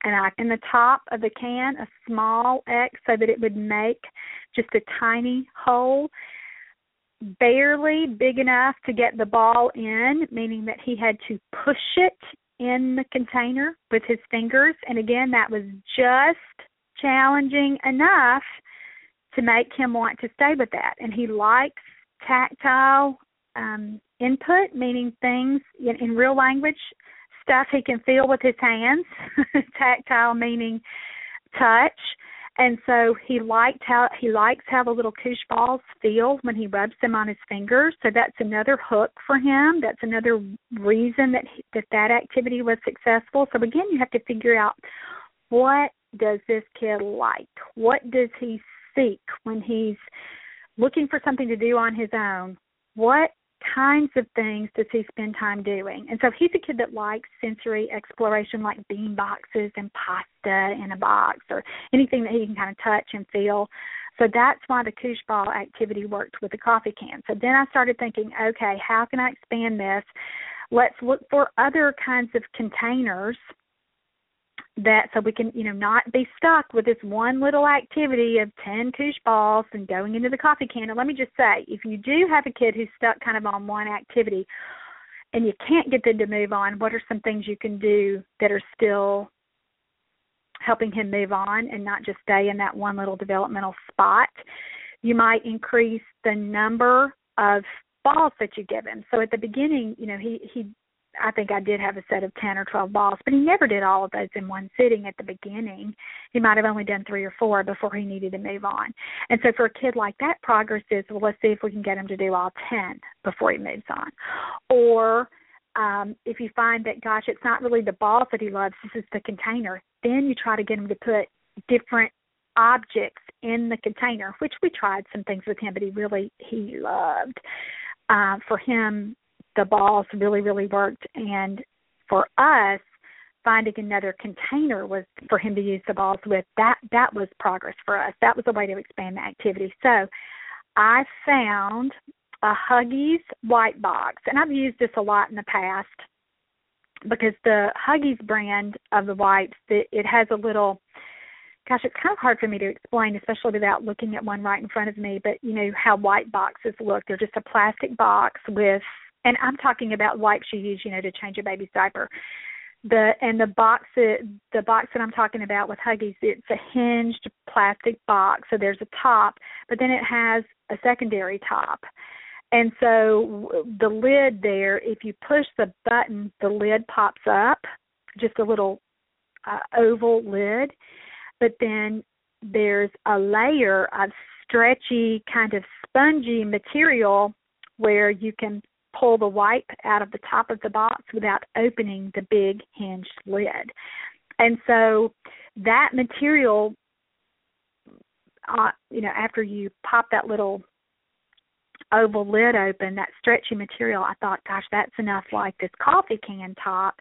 and I in the top of the can a small X so that it would make just a tiny hole barely big enough to get the ball in, meaning that he had to push it in the container with his fingers. And again, that was just challenging enough to make him want to stay with that. And he likes tactile um, input, meaning things in, in real language, stuff he can feel with his hands. tactile meaning touch and so he liked how he likes how the little koosh balls feel when he rubs them on his fingers. So that's another hook for him. That's another reason that he, that that activity was successful. So again, you have to figure out what does this kid like? What does he seek when he's looking for something to do on his own? What kinds of things does he spend time doing? And so he's a kid that likes sensory exploration, like bean boxes and pasta in a box or anything that he can kind of touch and feel. So that's why the koosh ball activity worked with the coffee can. So then I started thinking, okay, how can I expand this? Let's look for other kinds of containers that so we can you know not be stuck with this one little activity of 10 koosh balls and going into the coffee can. And let me just say if you do have a kid who's stuck kind of on one activity and you can't get them to move on what are some things you can do that are still helping him move on and not just stay in that one little developmental spot? You might increase the number of balls that you give him. So at the beginning you know he he I think I did have a set of 10 or 12 balls, but he never did all of those in one sitting at the beginning. He might have only done three or four before he needed to move on. And so for a kid like that, progress is, well, let's see if we can get him to do all 10 before he moves on. Or um, if you find that, gosh, it's not really the balls that he loves, this is the container, then you try to get him to put different objects in the container, which we tried some things with him, but he really, he loved. Uh, for him, the balls really really worked. And for us finding another container was for him to use the balls with that that was progress for us. That was a way to expand the activity. So i found a huggies white box and i've used this a lot in the past because the huggies brand of the wipes it, it has a little gosh, it's kind of hard for me to explain, especially without looking at one right in front of me. But you know how white boxes look; they're just a plastic box with and I'm talking about wipes you use, you know, to change a baby's diaper. The and the box that the box that I'm talking about with Huggies, it's a hinged plastic box. So there's a top, but then it has a secondary top. And so the lid there, if you push the button, the lid pops up, just a little uh, oval lid. But then there's a layer of stretchy, kind of spongy material where you can pull the wipe out of the top of the box without opening the big hinged lid. And so that material, uh, you know, after you pop that little oval lid open, that stretchy material, I thought, gosh, that's enough like this coffee can top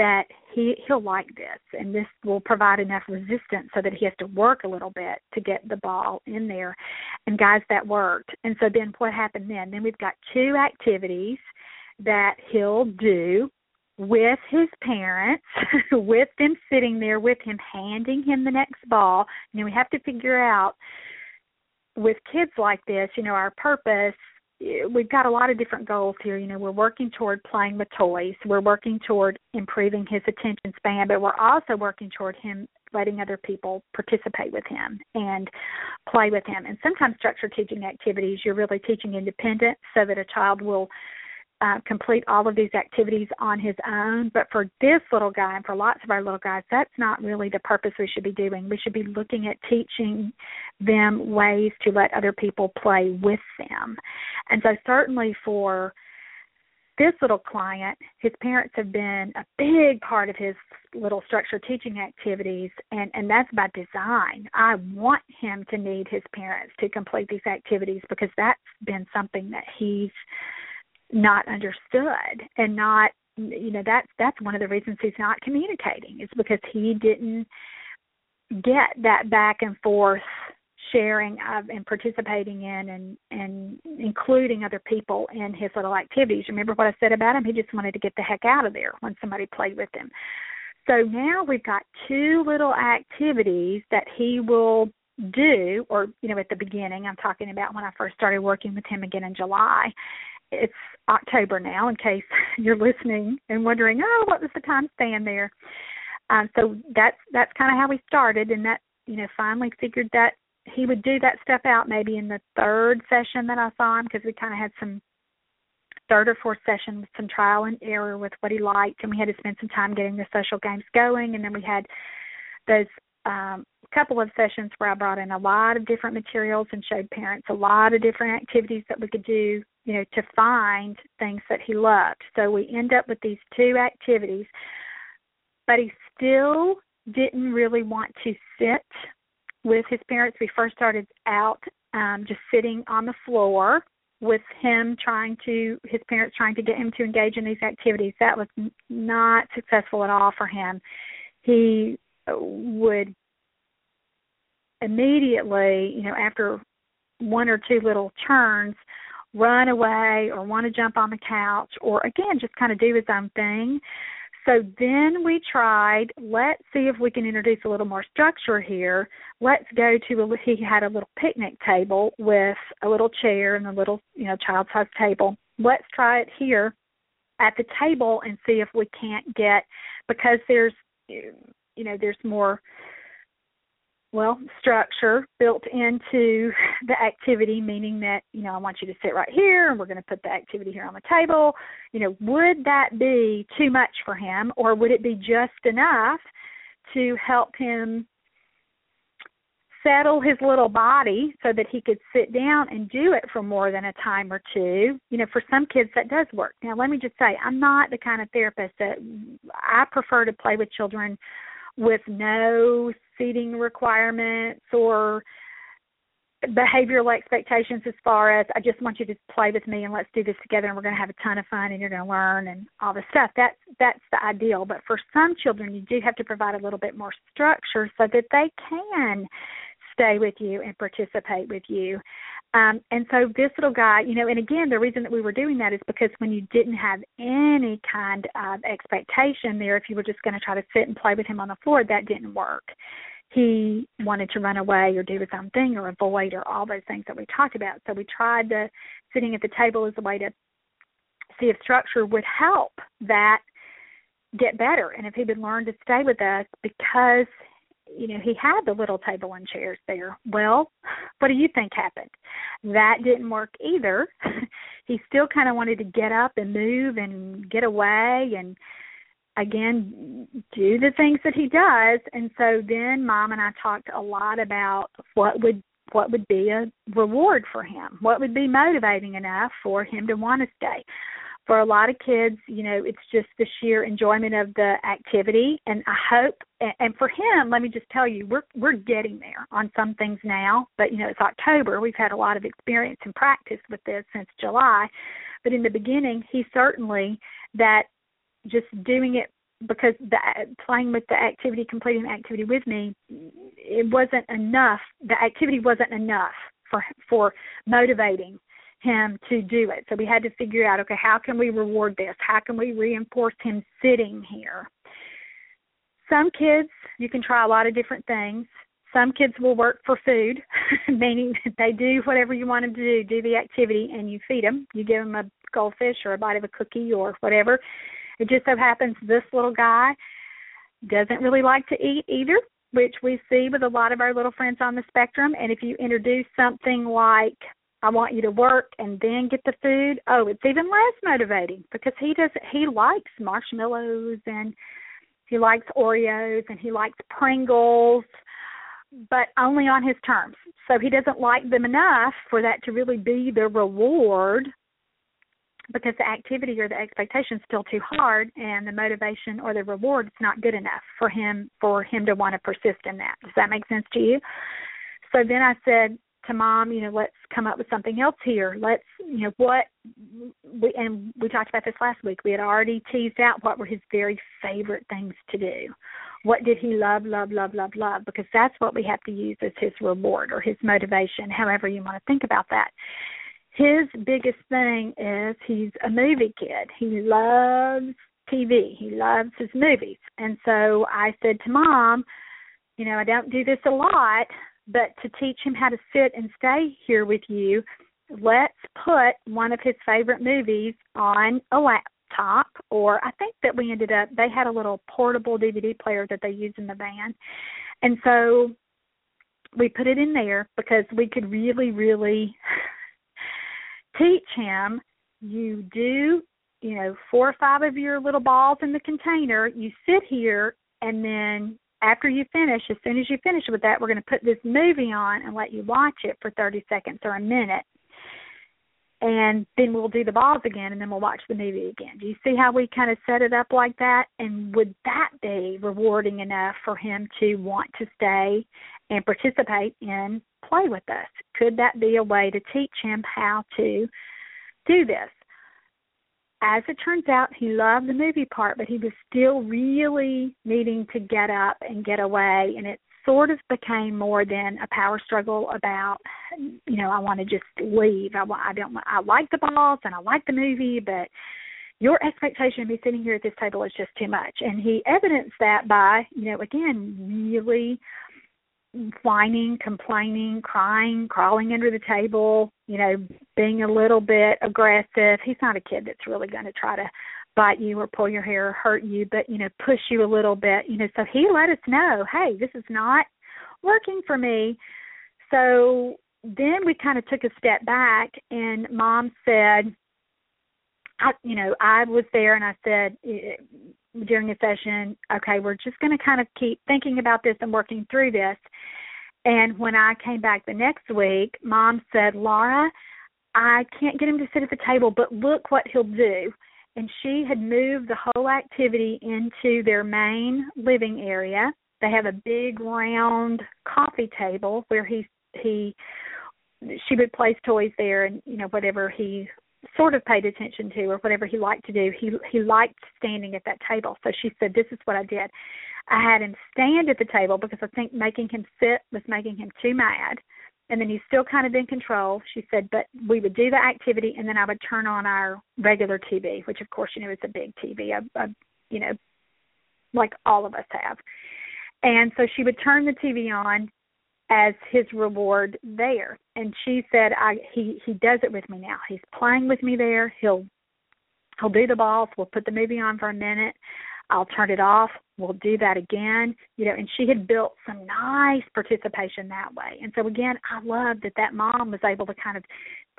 that he he'll like this and this will provide enough resistance so that he has to work a little bit to get the ball in there. And guys that worked. And so then what happened then? Then we've got two activities that he'll do with his parents with them sitting there with him handing him the next ball. And then we have to figure out with kids like this you know our purpose we've got a lot of different goals here. You know, we're working toward playing with toys. We're working toward improving his attention span, but we're also working toward him letting other people participate with him and play with him. And sometimes structured teaching activities, you're really teaching independence so that a child will uh, complete all of these activities on his own. But for this little guy and for lots of our little guys, that's not really the purpose we should be doing. We should be looking at teaching them ways to let other people play with them. And so, certainly for this little client, his parents have been a big part of his little structured teaching activities and and that's by design. I want him to need his parents to complete these activities because that's been something that he's not understood and not you know that's that's one of the reasons he's not communicating is because he didn't get that back and forth sharing of and participating in and and including other people in his little activities. Remember what I said about him? He just wanted to get the heck out of there when somebody played with him. So now we've got two little activities that he will do or you know at the beginning I'm talking about when I first started working with him again in July it's October now, in case you're listening and wondering, oh, what was the time span there? Um, so that's that's kind of how we started, and that you know finally figured that he would do that stuff out maybe in the third session that I saw him because we kind of had some third or fourth session with some trial and error with what he liked, and we had to spend some time getting the social games going, and then we had those um, couple of sessions where I brought in a lot of different materials and showed parents a lot of different activities that we could do, you know, to find things that he loved. So we end up with these two activities, but he still didn't really want to sit with his parents. We first started out um, just sitting on the floor with him trying to his parents trying to get him to engage in these activities. That was not successful at all for him. He would immediately, you know, after one or two little turns, run away or want to jump on the couch or again just kind of do his own thing. So then we tried, let's see if we can introduce a little more structure here. Let's go to a he had a little picnic table with a little chair and a little, you know, child size table. Let's try it here at the table and see if we can't get because there's you know, there's more well, structure built into the activity, meaning that, you know, I want you to sit right here and we're going to put the activity here on the table. You know, would that be too much for him or would it be just enough to help him settle his little body so that he could sit down and do it for more than a time or two. You know, for some kids that does work. Now, let me just say, I'm not the kind of therapist that I prefer to play with children with no seating requirements or behavioral expectations as far as I just want you to play with me and let's do this together and we're going to have a ton of fun and you're going to learn and all this stuff. That's that's the ideal. But for some children, you do have to provide a little bit more structure so that they can stay with you and participate with you. Um, and so this little guy, you know, and again, the reason that we were doing that is because when you didn't have any kind of expectation there, if you were just going to try to sit and play with him on the floor, that didn't work. He wanted to run away or do his own thing or avoid or all those things that we talked about. So we tried the sitting at the table as a way to see if structure would help that get better and if he would learn to stay with us because you know, he had the little table and chairs there. Well, what do you think happened? That didn't work either. he still kind of wanted to get up and move and get away and again do the things that he does and so then mom and I talked a lot about what would what would be a reward for him what would be motivating enough for him to want to stay for a lot of kids, you know, it's just the sheer enjoyment of the activity. And I hope, and for him, let me just tell you, we're we're getting there on some things now. But you know, it's October. We've had a lot of experience and practice with this since July. But in the beginning, he certainly that just doing it because the playing with the activity, completing the activity with me, it wasn't enough. The activity wasn't enough for for motivating him to do it. So we had to figure out okay, how can we reward this? How can we reinforce him sitting here? Some kids, you can try a lot of different things. some kids will work for food, meaning that they do whatever you want them to do, do the activity, and you feed them. You give them a goldfish or a bite of a cookie or whatever. It just so happens this little guy doesn't really like to eat either, which we see with a lot of our little friends on the spectrum. And if you introduce something like, I want you to work and then get the food, oh, it's even less motivating because he does he likes marshmallows and he likes Oreos and he likes Pringles but only on his terms. So he doesn't like them enough for that to really be the reward because the activity or the expectation is still too hard and the motivation or the reward is not good enough for him for him to want to persist in that. Does that make sense to you? So then I said to mom, you know, let's come up with something else here. Let's, you know, what we and we talked about this last week. We had already teased out what were his very favorite things to do what did he love, love, love, love, love? Because that's what we have to use as his reward or his motivation, however you want to think about that. His biggest thing is he's a movie kid. He loves TV. He loves his movies. And so I said to mom, you know, I don't do this a lot, but to teach him how to sit and stay here with you, let's put one of his favorite movies on a laptop or I think that we ended up they had a little portable DVD player that they used in the van. And so we put it in there because we could really really teach him you do you know four or five of your little balls in the container you sit here and then after you finish as soon as you finish with that we're going to put this movie on and let you watch it for 30 seconds or a minute and then we'll do the balls again and then we'll watch the movie again. Do you see how we kind of set it up like that? And would that be rewarding enough for him to want to stay and participate in play with us? Could that be a way to teach him how to do this? As it turns out, he loved the movie part, but he was still really needing to get up and get away, and it sort of became more than a power struggle about you know I want to just leave. I I don't I like the boss and I like the movie, but your expectation of me sitting here at this table is just too much. And he evidenced that by you know again really whining, complaining, crying, crawling under the table, you know, being a little bit aggressive. He's not a kid that's really going to try to bite you or pull your hair or hurt you, but you know, push you a little bit. You know, so he let us know, hey, this is not working for me. So then we kind of took a step back and mom said I you know, I was there and I said during a session, okay, we're just going to kind of keep thinking about this and working through this. And when I came back the next week, mom said, Laura, I can't get him to sit at the table, but look what he'll do and she had moved the whole activity into their main living area. They have a big round coffee table where he he she would place toys there and you know whatever he sort of paid attention to or whatever he liked to do he he liked standing at that table so she said this is what i did i had him stand at the table because i think making him sit was making him too mad and then he's still kind of in control. She said, but we would do the activity, and then I would turn on our regular TV, which of course you know is a big TV, a, a you know, like all of us have. And so she would turn the TV on as his reward there. And she said, I he he does it with me now. He's playing with me there. He'll he'll do the balls. We'll put the movie on for a minute. I'll turn it off. We'll do that again. You know, and she had built some nice participation that way. And so again, I love that that mom was able to kind of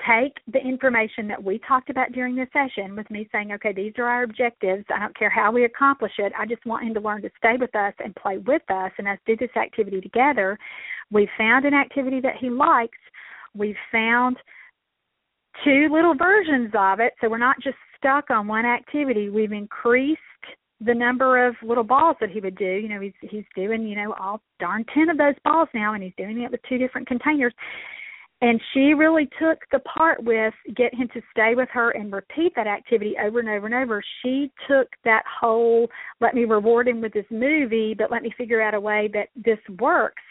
take the information that we talked about during the session with me saying, okay, these are our objectives. I don't care how we accomplish it. I just want him to learn to stay with us and play with us and us do this activity together. We found an activity that he likes. We've found two little versions of it. So we're not just stuck on one activity. We've increased the number of little balls that he would do. You know, he's he's doing, you know, all darn ten of those balls now and he's doing it with two different containers. And she really took the part with get him to stay with her and repeat that activity over and over and over. She took that whole let me reward him with this movie, but let me figure out a way that this works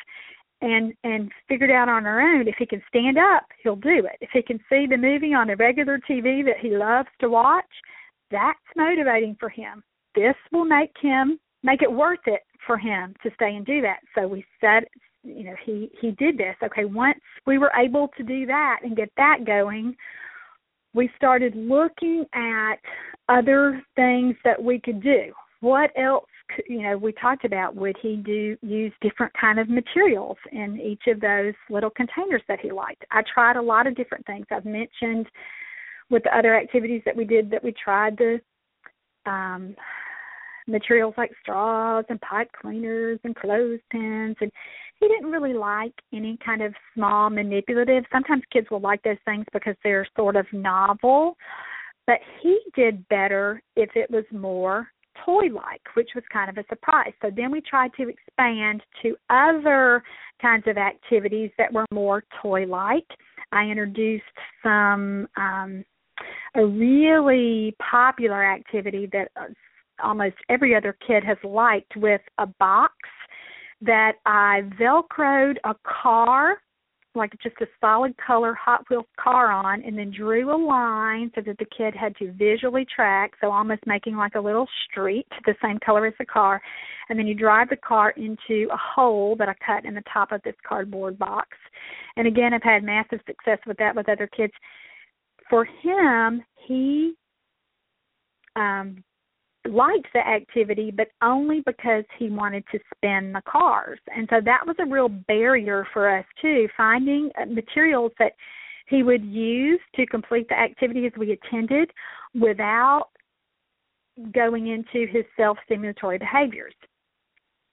and and figured out on her own if he can stand up, he'll do it. If he can see the movie on a regular TV that he loves to watch, that's motivating for him this will make him make it worth it for him to stay and do that. So we said you know he he did this okay once we were able to do that and get that going we started looking at other things that we could do what else could, you know we talked about would he do use different kind of materials in each of those little containers that he liked? I tried a lot of different things. I've mentioned with the other activities that we did that we tried the um materials like straws and pipe cleaners and clothespins and he didn't really like any kind of small manipulative. Sometimes kids will like those things because they're sort of novel but he did better if it was more toy like which was kind of a surprise. So then we tried to expand to other kinds of activities that were more toy like i introduced some um a really popular activity that uh, almost every other kid has liked with a box that I velcroed a car, like just a solid color Hot Wheels car on, and then drew a line so that the kid had to visually track, so almost making like a little street, the same color as the car. And then you drive the car into a hole that I cut in the top of this cardboard box. And again, I've had massive success with that with other kids. For him, he um liked the activity, but only because he wanted to spin the cars. And so that was a real barrier for us too, finding uh, materials that he would use to complete the activity as we attended without going into his self stimulatory behaviors.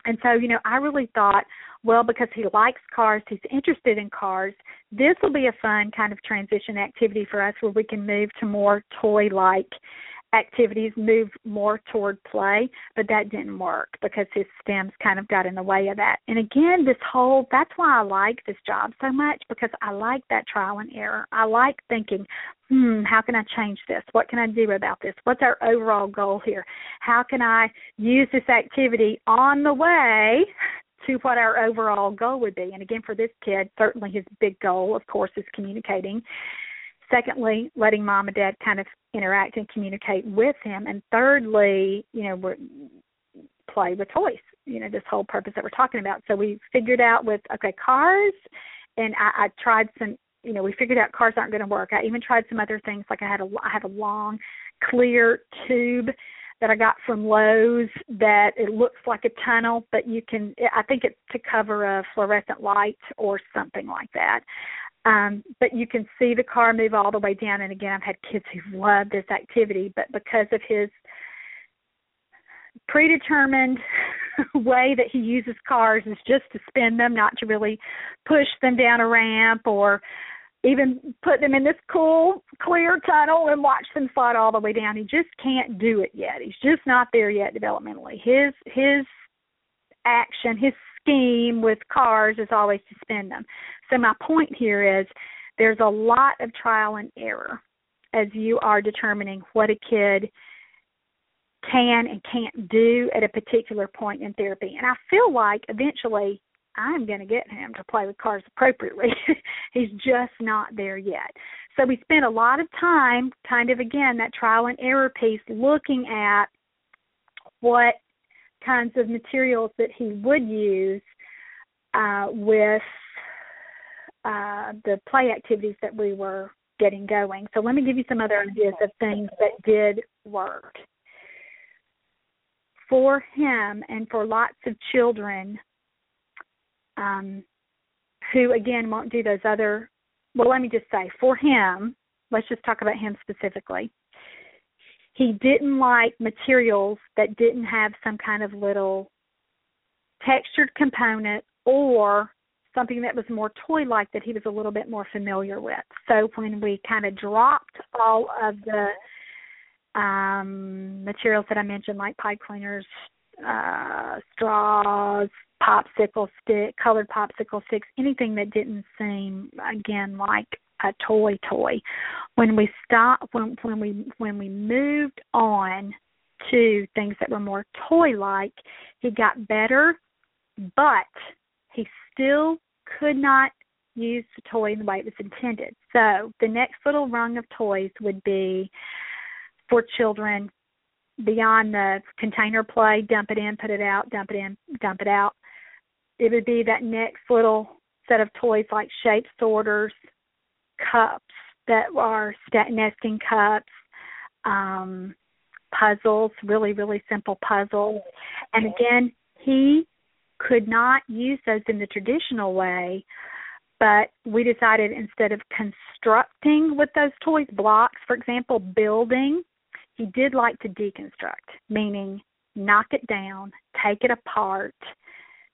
And so, you know, I really thought, well, because he likes cars, he's interested in cars, this will be a fun kind of transition activity for us where we can move to more toy like activities move more toward play, but that didn't work because his stims kind of got in the way of that. And again, this whole that's why I like this job so much because I like that trial and error. I like thinking, hmm, how can I change this? What can I do about this? What's our overall goal here? How can I use this activity on the way to what our overall goal would be? And again, for this kid, certainly his big goal, of course, is communicating secondly letting mom and dad kind of interact and communicate with him. And thirdly you know we're play with toys you know this whole purpose that we're talking about. So we figured out with okay cars and i i tried some you know we figured out cars aren't going to work. I even tried some other things like i had a i have a long clear tube that I got from Lowe's that it looks like a tunnel, but you can I think it's to cover a fluorescent light or something like that. Um, but you can see the car move all the way down. And again, I've had kids who love this activity, but because of his predetermined way that he uses cars is just to spin them, not to really push them down a ramp or even put them in this cool clear tunnel and watch them slide all the way down. He just can't do it yet. He's just not there yet developmentally. His his action, his scheme with cars is always to spend them. So my point here is there's a lot of trial and error as you are determining what a kid can and can't do at a particular point in therapy. And I feel like eventually I'm going to get him to play with cars appropriately. He's just not there yet. So we spent a lot of time, kind of again, that trial and error piece, looking at what kinds of materials that he would use uh, with uh, the play activities that we were getting going. So let me give you some other ideas of things that did work. For him and for lots of children um, who, again, won't do those other, well, let me just say, for him, let's just talk about him specifically. He didn't like materials that didn't have some kind of little textured component or something that was more toy like that he was a little bit more familiar with. So when we kind of dropped all of the um materials that I mentioned like pipe cleaners, uh straws, popsicle stick, colored popsicle sticks, anything that didn't seem again like a toy toy. When we stopped when when we when we moved on to things that were more toy like, he got better, but he still could not use the toy in the way it was intended. So the next little rung of toys would be for children beyond the container play, dump it in, put it out, dump it in, dump it out. it would be that next little set of toys like shape sorters, cups that are nesting cups, um, puzzles, really, really simple puzzles. And again, he could not use those in the traditional way, but we decided instead of constructing with those toys blocks, for example, building, he did like to deconstruct, meaning knock it down, take it apart,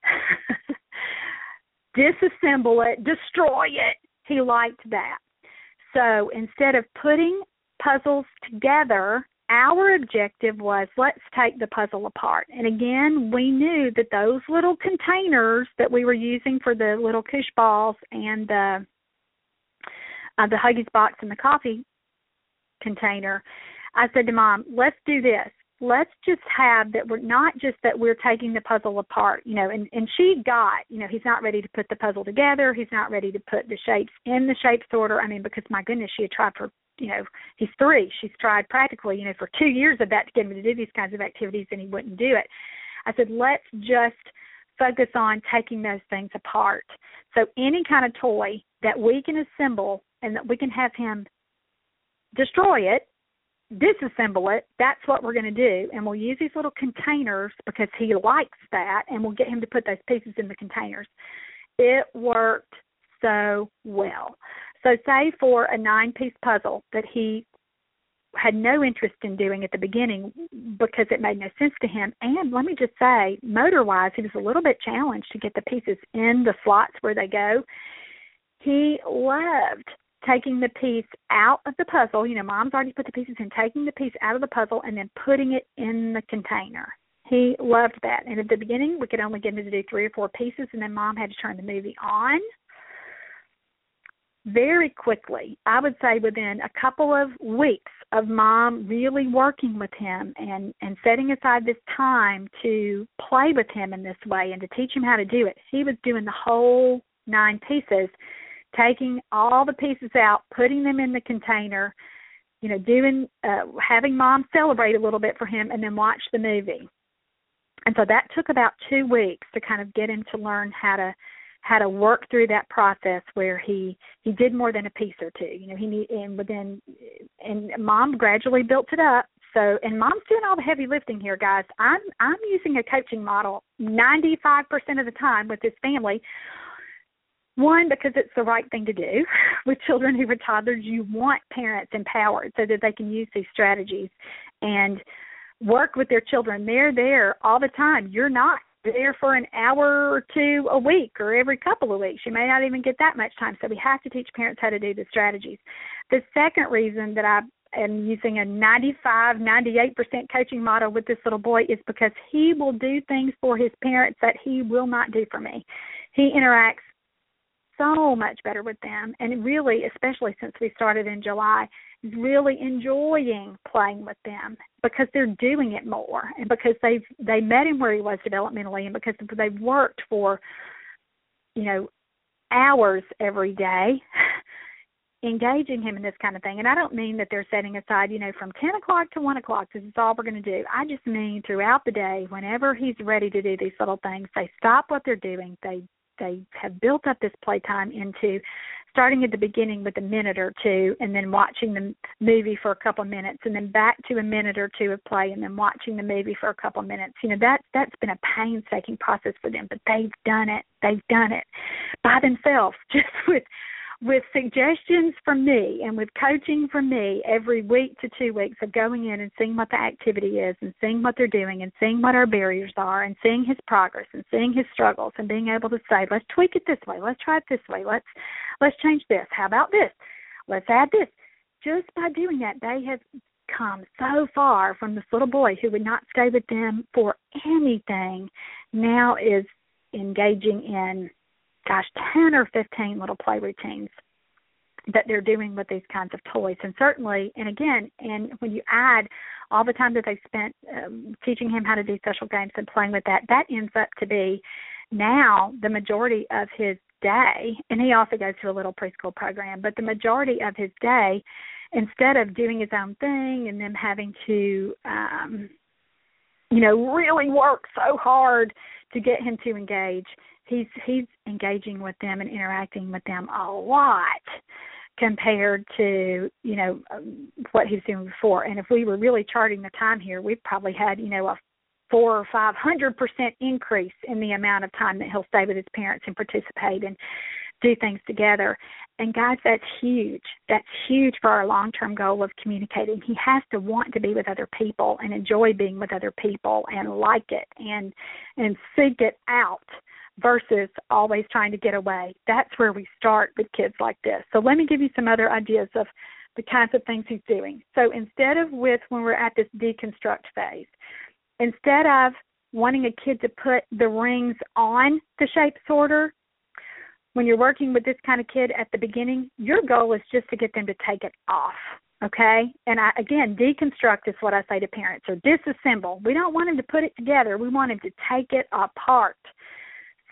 disassemble it, destroy it. He liked that. So instead of putting puzzles together, our objective was let's take the puzzle apart. And again, we knew that those little containers that we were using for the little koosh balls and the uh, the Huggies box and the coffee container, I said to mom, let's do this let's just have that we're not just that we're taking the puzzle apart you know and and she got you know he's not ready to put the puzzle together. He's not ready to put the shapes in the shape sorter i mean because my goodness she had tried for you know he's three. She's tried practically you know for two years of that to get him to do these kinds of activities and he wouldn't do it. I said let's just focus on taking those things apart. So any kind of toy that we can assemble and that we can have him destroy it disassemble it. That's what we're going to do. And we'll use these little containers because he likes that, and we'll get him to put those pieces in the containers. It worked so well. So, say for a nine piece puzzle that he had no interest in doing at the beginning because it made no sense to him. And let me just say, motor wise, he was a little bit challenged to get the pieces in the slots where they go. He loved taking the piece out of the puzzle. You know, mom's already put the pieces in, taking the piece out of the puzzle and then putting it in the container. He loved that. And at the beginning, we could only get him to do three or four pieces, and then mom had to turn the movie on. Very quickly, I would say within a couple of weeks of mom really working with him and and setting aside this time to play with him in this way and to teach him how to do it, he was doing the whole nine pieces taking all the pieces out, putting them in the container, you know, doing uh having mom celebrate a little bit for him and then watch the movie. And so that took about 2 weeks to kind of get him to learn how to how to work through that process where he he did more than a piece or two. You know, he need and within and mom gradually built it up. So and mom's doing all the heavy lifting here, guys. I'm I'm using a coaching model 95% of the time with this family one, because it's the right thing to do with children who are toddlers. You want parents empowered so that they can use these strategies and work with their children. They're there all the time. You're not there for an hour or two a week or every couple of weeks. You may not even get that much time. So we have to teach parents how to do the strategies. The second reason that I am using a 95, 98% coaching model with this little boy is because he will do things for his parents that he will not do for me. He interacts so much better with them. And really especially since we started in July really enjoying playing with them because they're doing it more and because they've they met him where he was developmentally and because they've worked for you know hours every day engaging him in this kind of thing. And i don't mean that they're setting aside you know from ten o'clock to one o'clock this is all we're going to do. I just mean throughout the day whenever he's ready to do these little things they stop what they're doing they they have built up this playtime into starting at the beginning with a minute or two and then watching the movie for a couple minutes and then back to a minute or two of play and then watching the movie for a couple minutes. You know that that's been a painstaking process for them but they've done it. They've done it by themselves just with with suggestions from me and with coaching from me every week to two weeks of going in and seeing what the activity is and seeing what they're doing and seeing what our barriers are and seeing his progress and seeing his struggles and being able to say, let's tweak it this way, let's try it this way, let's let's change this. How about this? Let's add this. Just by doing that, they have come so far from this little boy who would not stay with them for anything now is engaging in gosh, 10 or 15 little play routines that they're doing with these kinds of toys. And certainly, and again, and when you add all the time that they spent um, teaching him how to do social games and playing with that, that ends up to be now the majority of his day. And he also goes to a little preschool program, but the majority of his day, instead of doing his own thing and then having to, um, you know, really work so hard to get him to engage, he's he's engaging with them and interacting with them a lot compared to you know um, what he was doing before. And if we were really charting the time here we probably had you know a four or five hundred percent increase in the amount of time that he'll stay with his parents and participate and do things together. And guys that's huge. That's huge for our long term goal of communicating. He has to want to be with other people and enjoy being with other people and like it and and seek it out versus always trying to get away. That's where we start with kids like this. So let me give you some other ideas of the kinds of things he's doing. So instead of with when we're at this deconstruct phase, instead of wanting a kid to put the rings on the shape sorter, when you're working with this kind of kid at the beginning, your goal is just to get them to take it off. Okay? And I again, deconstruct is what I say to parents or disassemble. We don't want them to put it together. We want them to take it apart.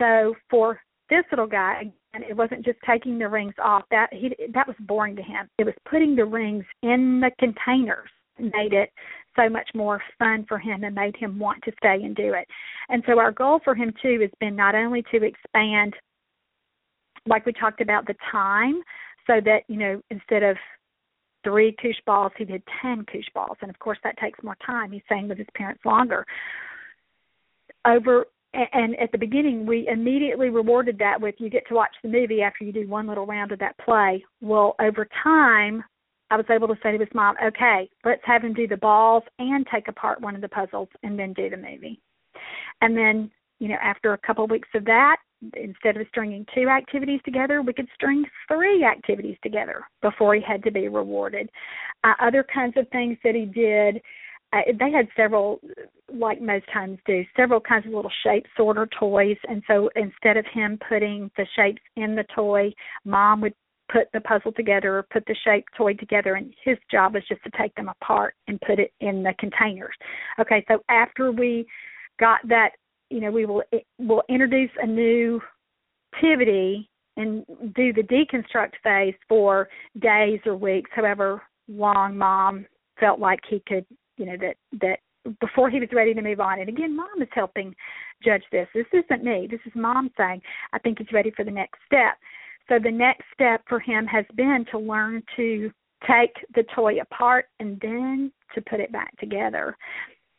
So for this little guy, and it wasn't just taking the rings off. That he that was boring to him. It was putting the rings in the containers made it so much more fun for him and made him want to stay and do it. And so our goal for him too has been not only to expand like we talked about the time so that, you know, instead of three koosh balls, he did ten koosh balls. And of course that takes more time. He's staying with his parents longer. Over and at the beginning we immediately rewarded that with you get to watch the movie after you do one little round of that play. Well over time i was able to say to his mom okay let's have him do the balls and take apart one of the puzzles and then do the movie. And then you know after a couple of weeks of that instead of stringing two activities together we could string three activities together before he had to be rewarded. Uh, other kinds of things that he did They had several, like most times do, several kinds of little shape sorter toys. And so instead of him putting the shapes in the toy, mom would put the puzzle together or put the shape toy together and his job was just to take them apart and put it in the containers. Okay, so after we got that, you know, we will will introduce a new activity and do the deconstruct phase for days or weeks, however long mom felt like he could you know that that before he was ready to move on. And again, mom is helping judge this. This isn't me. This is mom saying, I think he's ready for the next step. So the next step for him has been to learn to take the toy apart and then to put it back together.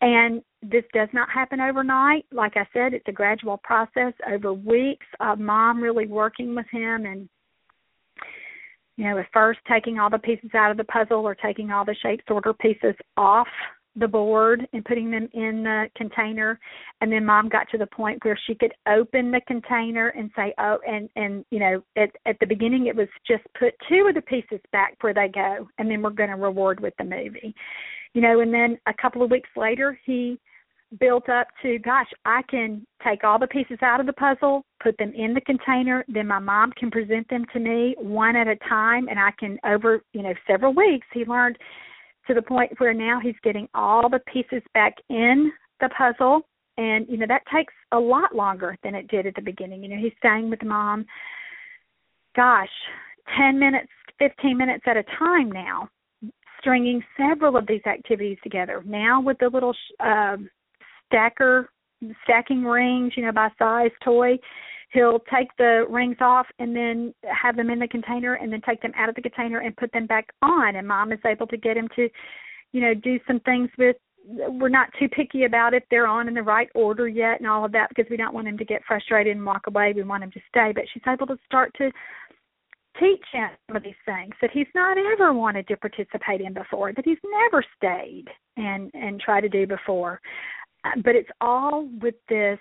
And this does not happen overnight. Like I said, it's a gradual process over weeks of mom really working with him and you know, at first taking all the pieces out of the puzzle or taking all the shape sorter pieces off the board and putting them in the container. And then mom got to the point where she could open the container and say oh and and you know at at the beginning it was just put two of the pieces back where they go and then we're going to reward with the movie. You know and then a couple of weeks later he built up to gosh i can take all the pieces out of the puzzle put them in the container then my mom can present them to me one at a time and i can over you know several weeks he learned to the point where now he's getting all the pieces back in the puzzle. And you know that takes a lot longer than it did at the beginning. You know he's staying with mom gosh 10 minutes 15 minutes at a time now stringing several of these activities together. Now with the little um stacker stacking rings, you know, by size toy. He'll take the rings off and then have them in the container and then take them out of the container and put them back on and mom is able to get him to, you know, do some things with we're not too picky about if they're on in the right order yet and all of that because we don't want him to get frustrated and walk away. We want him to stay. But she's able to start to teach him some of these things that he's not ever wanted to participate in before, that he's never stayed and and try to do before. But it's all with this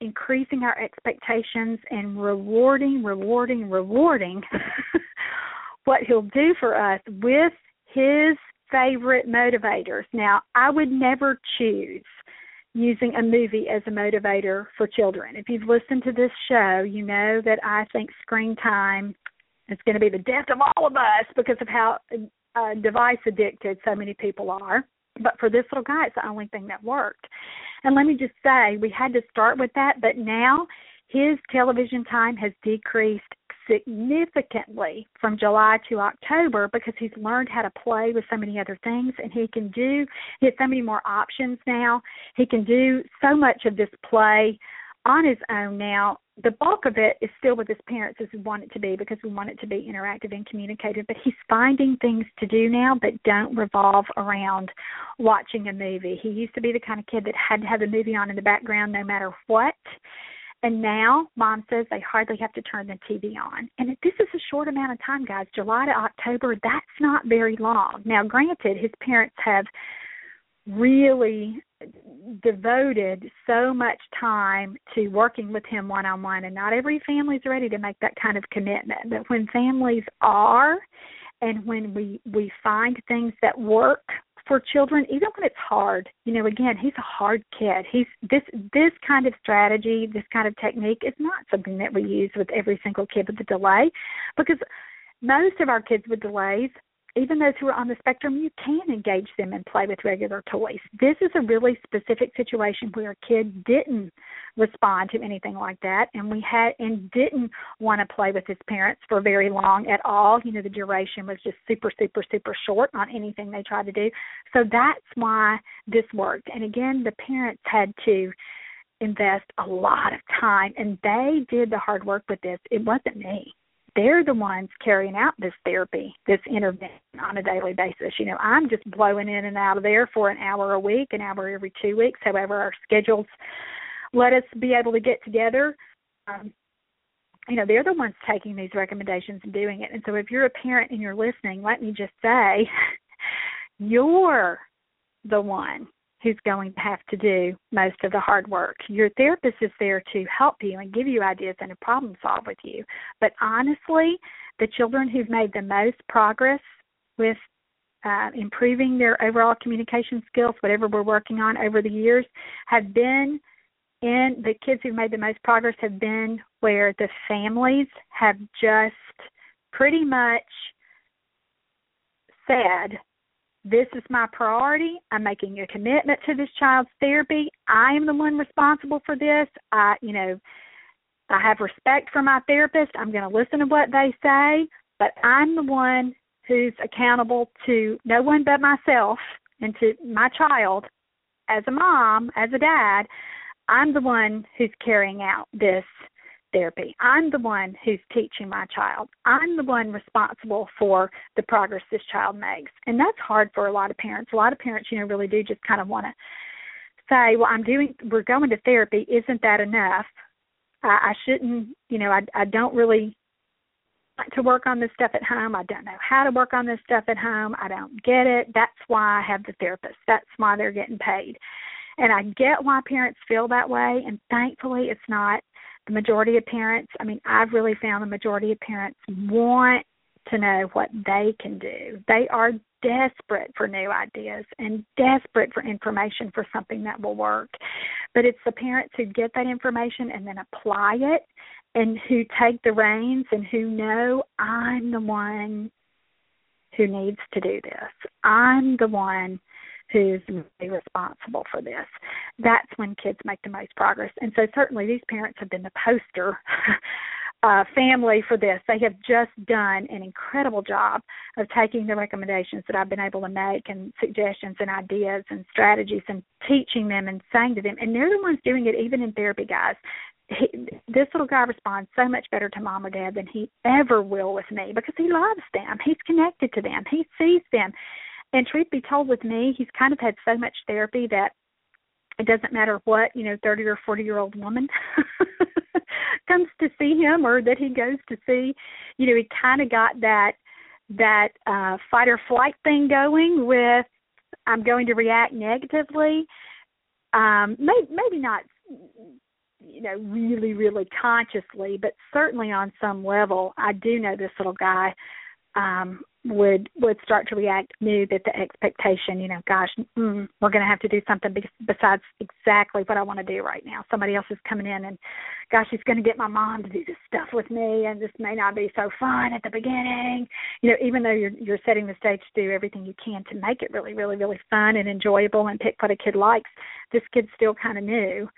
increasing our expectations and rewarding, rewarding, rewarding what he'll do for us with his favorite motivators. Now, I would never choose using a movie as a motivator for children. If you've listened to this show, you know that I think screen time is going to be the death of all of us because of how uh, device addicted so many people are. But for this little guy, it's the only thing that worked. And let me just say, we had to start with that, but now his television time has decreased significantly from July to October because he's learned how to play with so many other things and he can do he has so many more options now. He can do so much of this play on his own now the bulk of it is still with his parents as we want it to be because we want it to be interactive and communicative. But he's finding things to do now that don't revolve around watching a movie. He used to be the kind of kid that had to have the movie on in the background no matter what. And now mom says they hardly have to turn the TV on. And this is a short amount of time, guys. July to October, that's not very long. Now, granted, his parents have really devoted so much time to working with him one on one and not every family's ready to make that kind of commitment. But when families are and when we we find things that work for children even when it's hard you know again he's a hard kid. He's this this kind of strategy this kind of technique is not something that we use with every single kid with a delay because most of our kids with delays even those who are on the spectrum, you can engage them and play with regular toys. This is a really specific situation where a kid didn't respond to anything like that and we had and didn't want to play with his parents for very long at all. You know, the duration was just super, super, super short on anything they tried to do. So that's why this worked. And again, the parents had to invest a lot of time and they did the hard work with this. It wasn't me they're the ones carrying out this therapy, this intervention on a daily basis. You know, I'm just blowing in and out of there for an hour a week, an hour every two weeks, however our schedules let us be able to get together. Um, you know, they're the ones taking these recommendations and doing it. And so if you're a parent and you're listening, let me just say, you're the one who's going to have to do most of the hard work. Your therapist is there to help you and give you ideas and problem solve with you. But honestly, the children who've made the most progress with uh, improving their overall communication skills, whatever we're working on over the years, have been in the kids who've made the most progress have been where the families have just pretty much said this is my priority. I'm making a commitment to this child's therapy. I am the one responsible for this. I, you know, I have respect for my therapist. I'm going to listen to what they say, but I'm the one who's accountable to no one but myself and to my child as a mom, as a dad. I'm the one who's carrying out this therapy. I'm the one who's teaching my child. I'm the one responsible for the progress this child makes. And that's hard for a lot of parents. A lot of parents, you know, really do just kind of want to say, well, I'm doing, we're going to therapy. Isn't that enough? I, I shouldn't, you know, I, I don't really like to work on this stuff at home. I don't know how to work on this stuff at home. I don't get it. That's why I have the therapist. That's why they're getting paid. And I get why parents feel that way. And thankfully, it's not the majority of parents, I mean, I've really found the majority of parents want to know what they can do. They are desperate for new ideas and desperate for information for something that will work. But it's the parents who get that information and then apply it and who take the reins and who know I'm the one who needs to do this. I'm the one who's responsible for this. That's when kids make the most progress. And so certainly these parents have been the poster uh, family for this. They have just done an incredible job of taking the recommendations that I've been able to make and suggestions and ideas and strategies and teaching them and saying to them. And they're the ones doing it even in therapy, guys. He, this little guy responds so much better to mom or dad than he ever will with me because he loves them. He's connected to them. He sees them and truth be told with me he's kind of had so much therapy that it doesn't matter what you know thirty or forty year old woman comes to see him or that he goes to see you know he kind of got that that uh fight or flight thing going with i'm going to react negatively. Um maybe maybe not you know really really consciously but certainly on some level i do know this little guy um would would start to react knew that the expectation you know gosh mm, we're going to have to do something be- besides exactly what i want to do right now. Somebody else is coming in and gosh he's going to get my mom to do this stuff with me and this may not be so fun at the beginning. You know even though you're you're setting the stage to do everything you can to make it really really really fun and enjoyable and pick what a kid likes this kid's still kind of new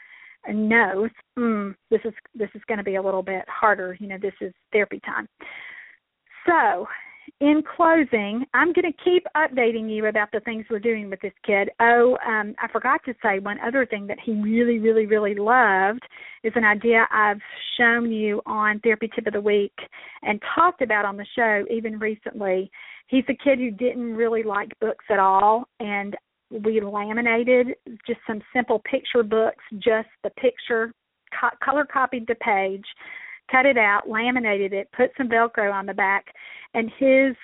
and knows mm, this is this is going to be a little bit harder you know this is therapy time. So in closing, I'm going to keep updating you about the things we're doing with this kid. Oh, um, I forgot to say one other thing that he really, really, really loved is an idea I've shown you on Therapy Tip of the Week and talked about on the show even recently. He's a kid who didn't really like books at all, and we laminated just some simple picture books, just the picture, co- color copied the page cut it out, laminated it, put some Velcro on the back, and his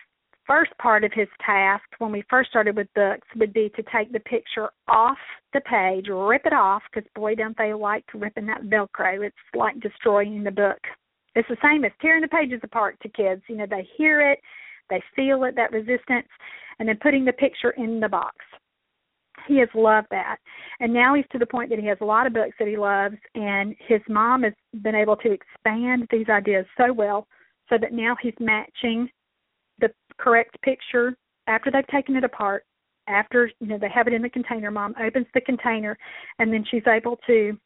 first part of his task when we first started with books would be to take the picture off the page, rip it off, because boy, don't they like ripping that Velcro. It's like destroying the book. It's the same as tearing the pages apart to kids. You know, they hear it, they feel it, that resistance, and then putting the picture in the box he has loved that. And now he's to the point that he has a lot of books that he loves, and his mom has been able to expand these ideas so well so that now he's matching the correct picture after they've taken it apart. After you know they have it in the container, mom opens the container, and then she's able to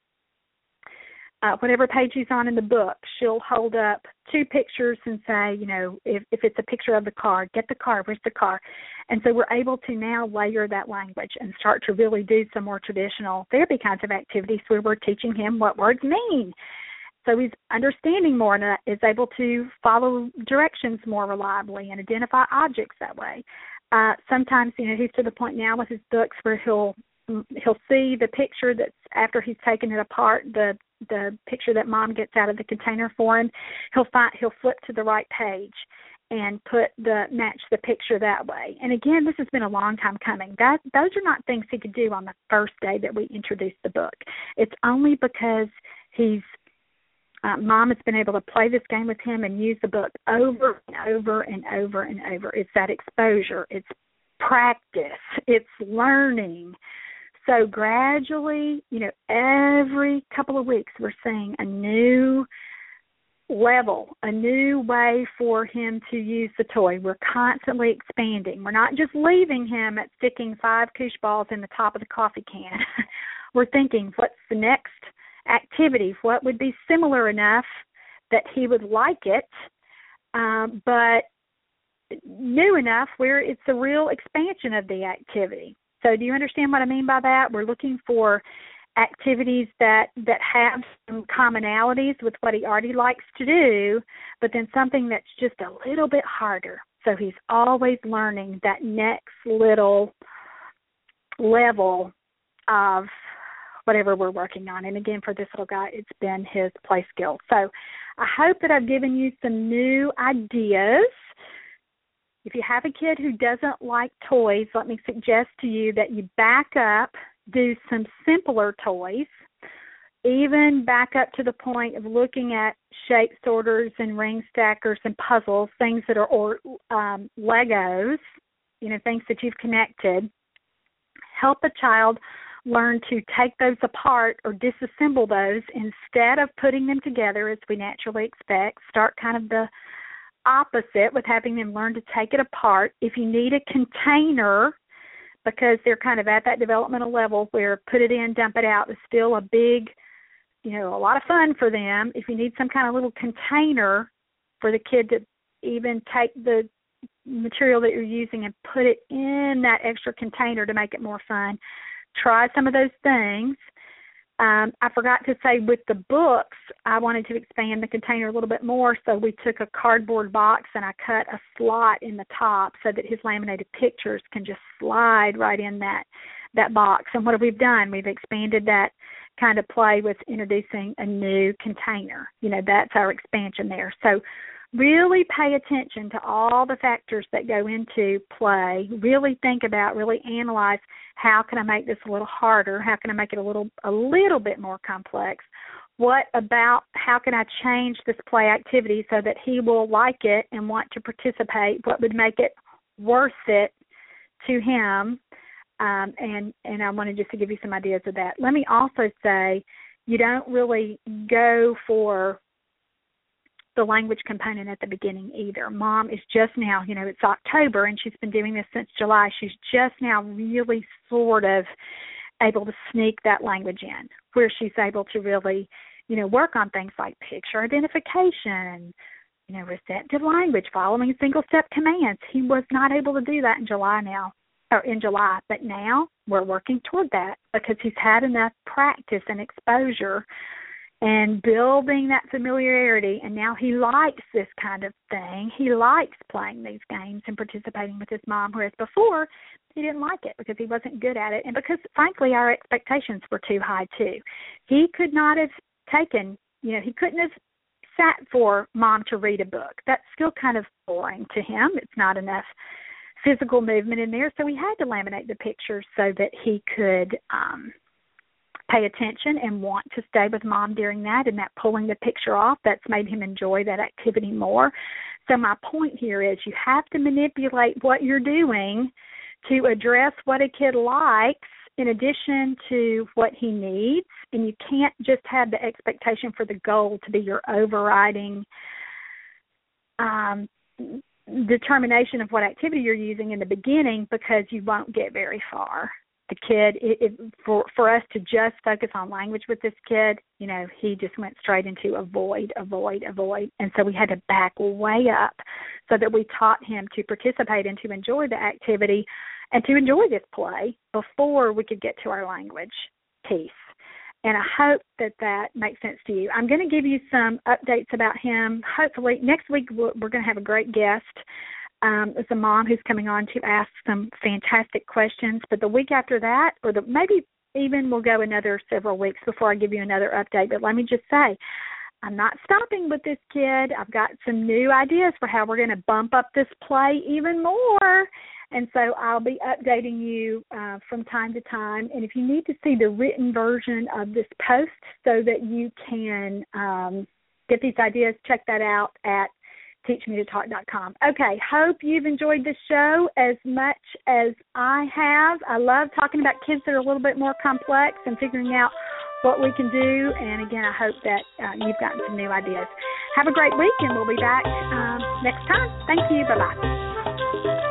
uh, whatever page he's on in the book, she'll hold up two pictures and say, you know, if, if it's a picture of the car, get the car, where's the car? And so we're able to now layer that language and start to really do some more traditional therapy kinds of activities where we're teaching him what words mean. So he's understanding more and is able to follow directions more reliably and identify objects that way. Uh, sometimes, you know, he's to the point now with his books where he'll he'll see the picture that's after he's taken it apart the the picture that mom gets out of the container for him he'll find he'll flip to the right page and put the match the picture that way. And again this has been a long time coming. That those are not things he could do on the first day that we introduced the book. It's only because he's uh, mom has been able to play this game with him and use the book over and over and over and over. It's that exposure. It's practice. It's learning so gradually, you know, every couple of weeks we're seeing a new level, a new way for him to use the toy. We're constantly expanding. We're not just leaving him at sticking five koosh balls in the top of the coffee can. we're thinking, what's the next activity? What would be similar enough that he would like it, um, but new enough where it's a real expansion of the activity. So do you understand what I mean by that? We're looking for activities that that have some commonalities with what he already likes to do, but then something that's just a little bit harder. So he's always learning that next little level of whatever we're working on. And again, for this little guy, it's been his play skill. So I hope that I've given you some new ideas if you have a kid who doesn't like toys, let me suggest to you that you back up, do some simpler toys, even back up to the point of looking at shape sorters and ring stackers and puzzles, things that are or um, Legos, you know, things that you've connected. Help a child learn to take those apart or disassemble those instead of putting them together as we naturally expect. Start kind of the opposite with having them learn to take it apart. If you need a container, because they're kind of at that developmental level where put it in, dump it out is still a big, you know, a lot of fun for them. If you need some kind of little container for the kid to even take the material that you're using and put it in that extra container to make it more fun, try some of those things. Um, I forgot to say with the books, I wanted to expand the container a little bit more, so we took a cardboard box and I cut a slot in the top so that his laminated pictures can just slide right in that that box. And what we've we done? We've expanded that kind of play with introducing a new container. You know, that's our expansion there. So really pay attention to all the factors that go into play. Really think about really analyze how can i make this a little harder? How can i make it a little a little bit more complex? What about how can i change this play activity so that he will like it and want to participate? What would make it worth it to him? Um, and and i wanted just to give you some ideas of that. Let me also say you don't really go for the language component at the beginning either. Mom is just now, you know, it's October and she's been doing this since July. She's just now really sort of able to sneak that language in where she's able to really, you know, work on things like picture identification, you know, receptive language, following single step commands. He was not able to do that in July now or in July, but now we're working toward that because he's had enough practice and exposure and building that familiarity and now he likes this kind of thing. He likes playing these games and participating with his mom whereas before he didn't like it because he wasn't good at it and because frankly our expectations were too high too. He could not have taken, you know, he couldn't have sat for mom to read a book. That's still kind of boring to him. It's not enough physical movement in there, so we had to laminate the pictures so that he could um pay attention and want to stay with mom during that and that pulling the picture off that's made him enjoy that activity more. So my point here is you have to manipulate what you're doing to address what a kid likes in addition to what he needs and you can't just have the expectation for the goal to be your overriding um determination of what activity you're using in the beginning because you won't get very far the kid it, it, for for us to just focus on language with this kid you know he just went straight into avoid avoid avoid and so we had to back way up so that we taught him to participate and to enjoy the activity and to enjoy this play before we could get to our language piece and I hope that that makes sense to you. I'm going to give you some updates about him. Hopefully, next week we're going to have a great guest um, it's a mom who's coming on to ask some fantastic questions. But the week after that, or the maybe even we'll go another several weeks before I give you another update. But let me just say, I'm not stopping with this kid. I've got some new ideas for how we're going to bump up this play even more. And so I'll be updating you uh, from time to time. And if you need to see the written version of this post so that you can um, get these ideas, check that out at teachmetotalk.com. Okay, hope you've enjoyed the show as much as I have. I love talking about kids that are a little bit more complex and figuring out what we can do. And again, I hope that uh, you've gotten some new ideas. Have a great week, and we'll be back um, next time. Thank you. Bye bye.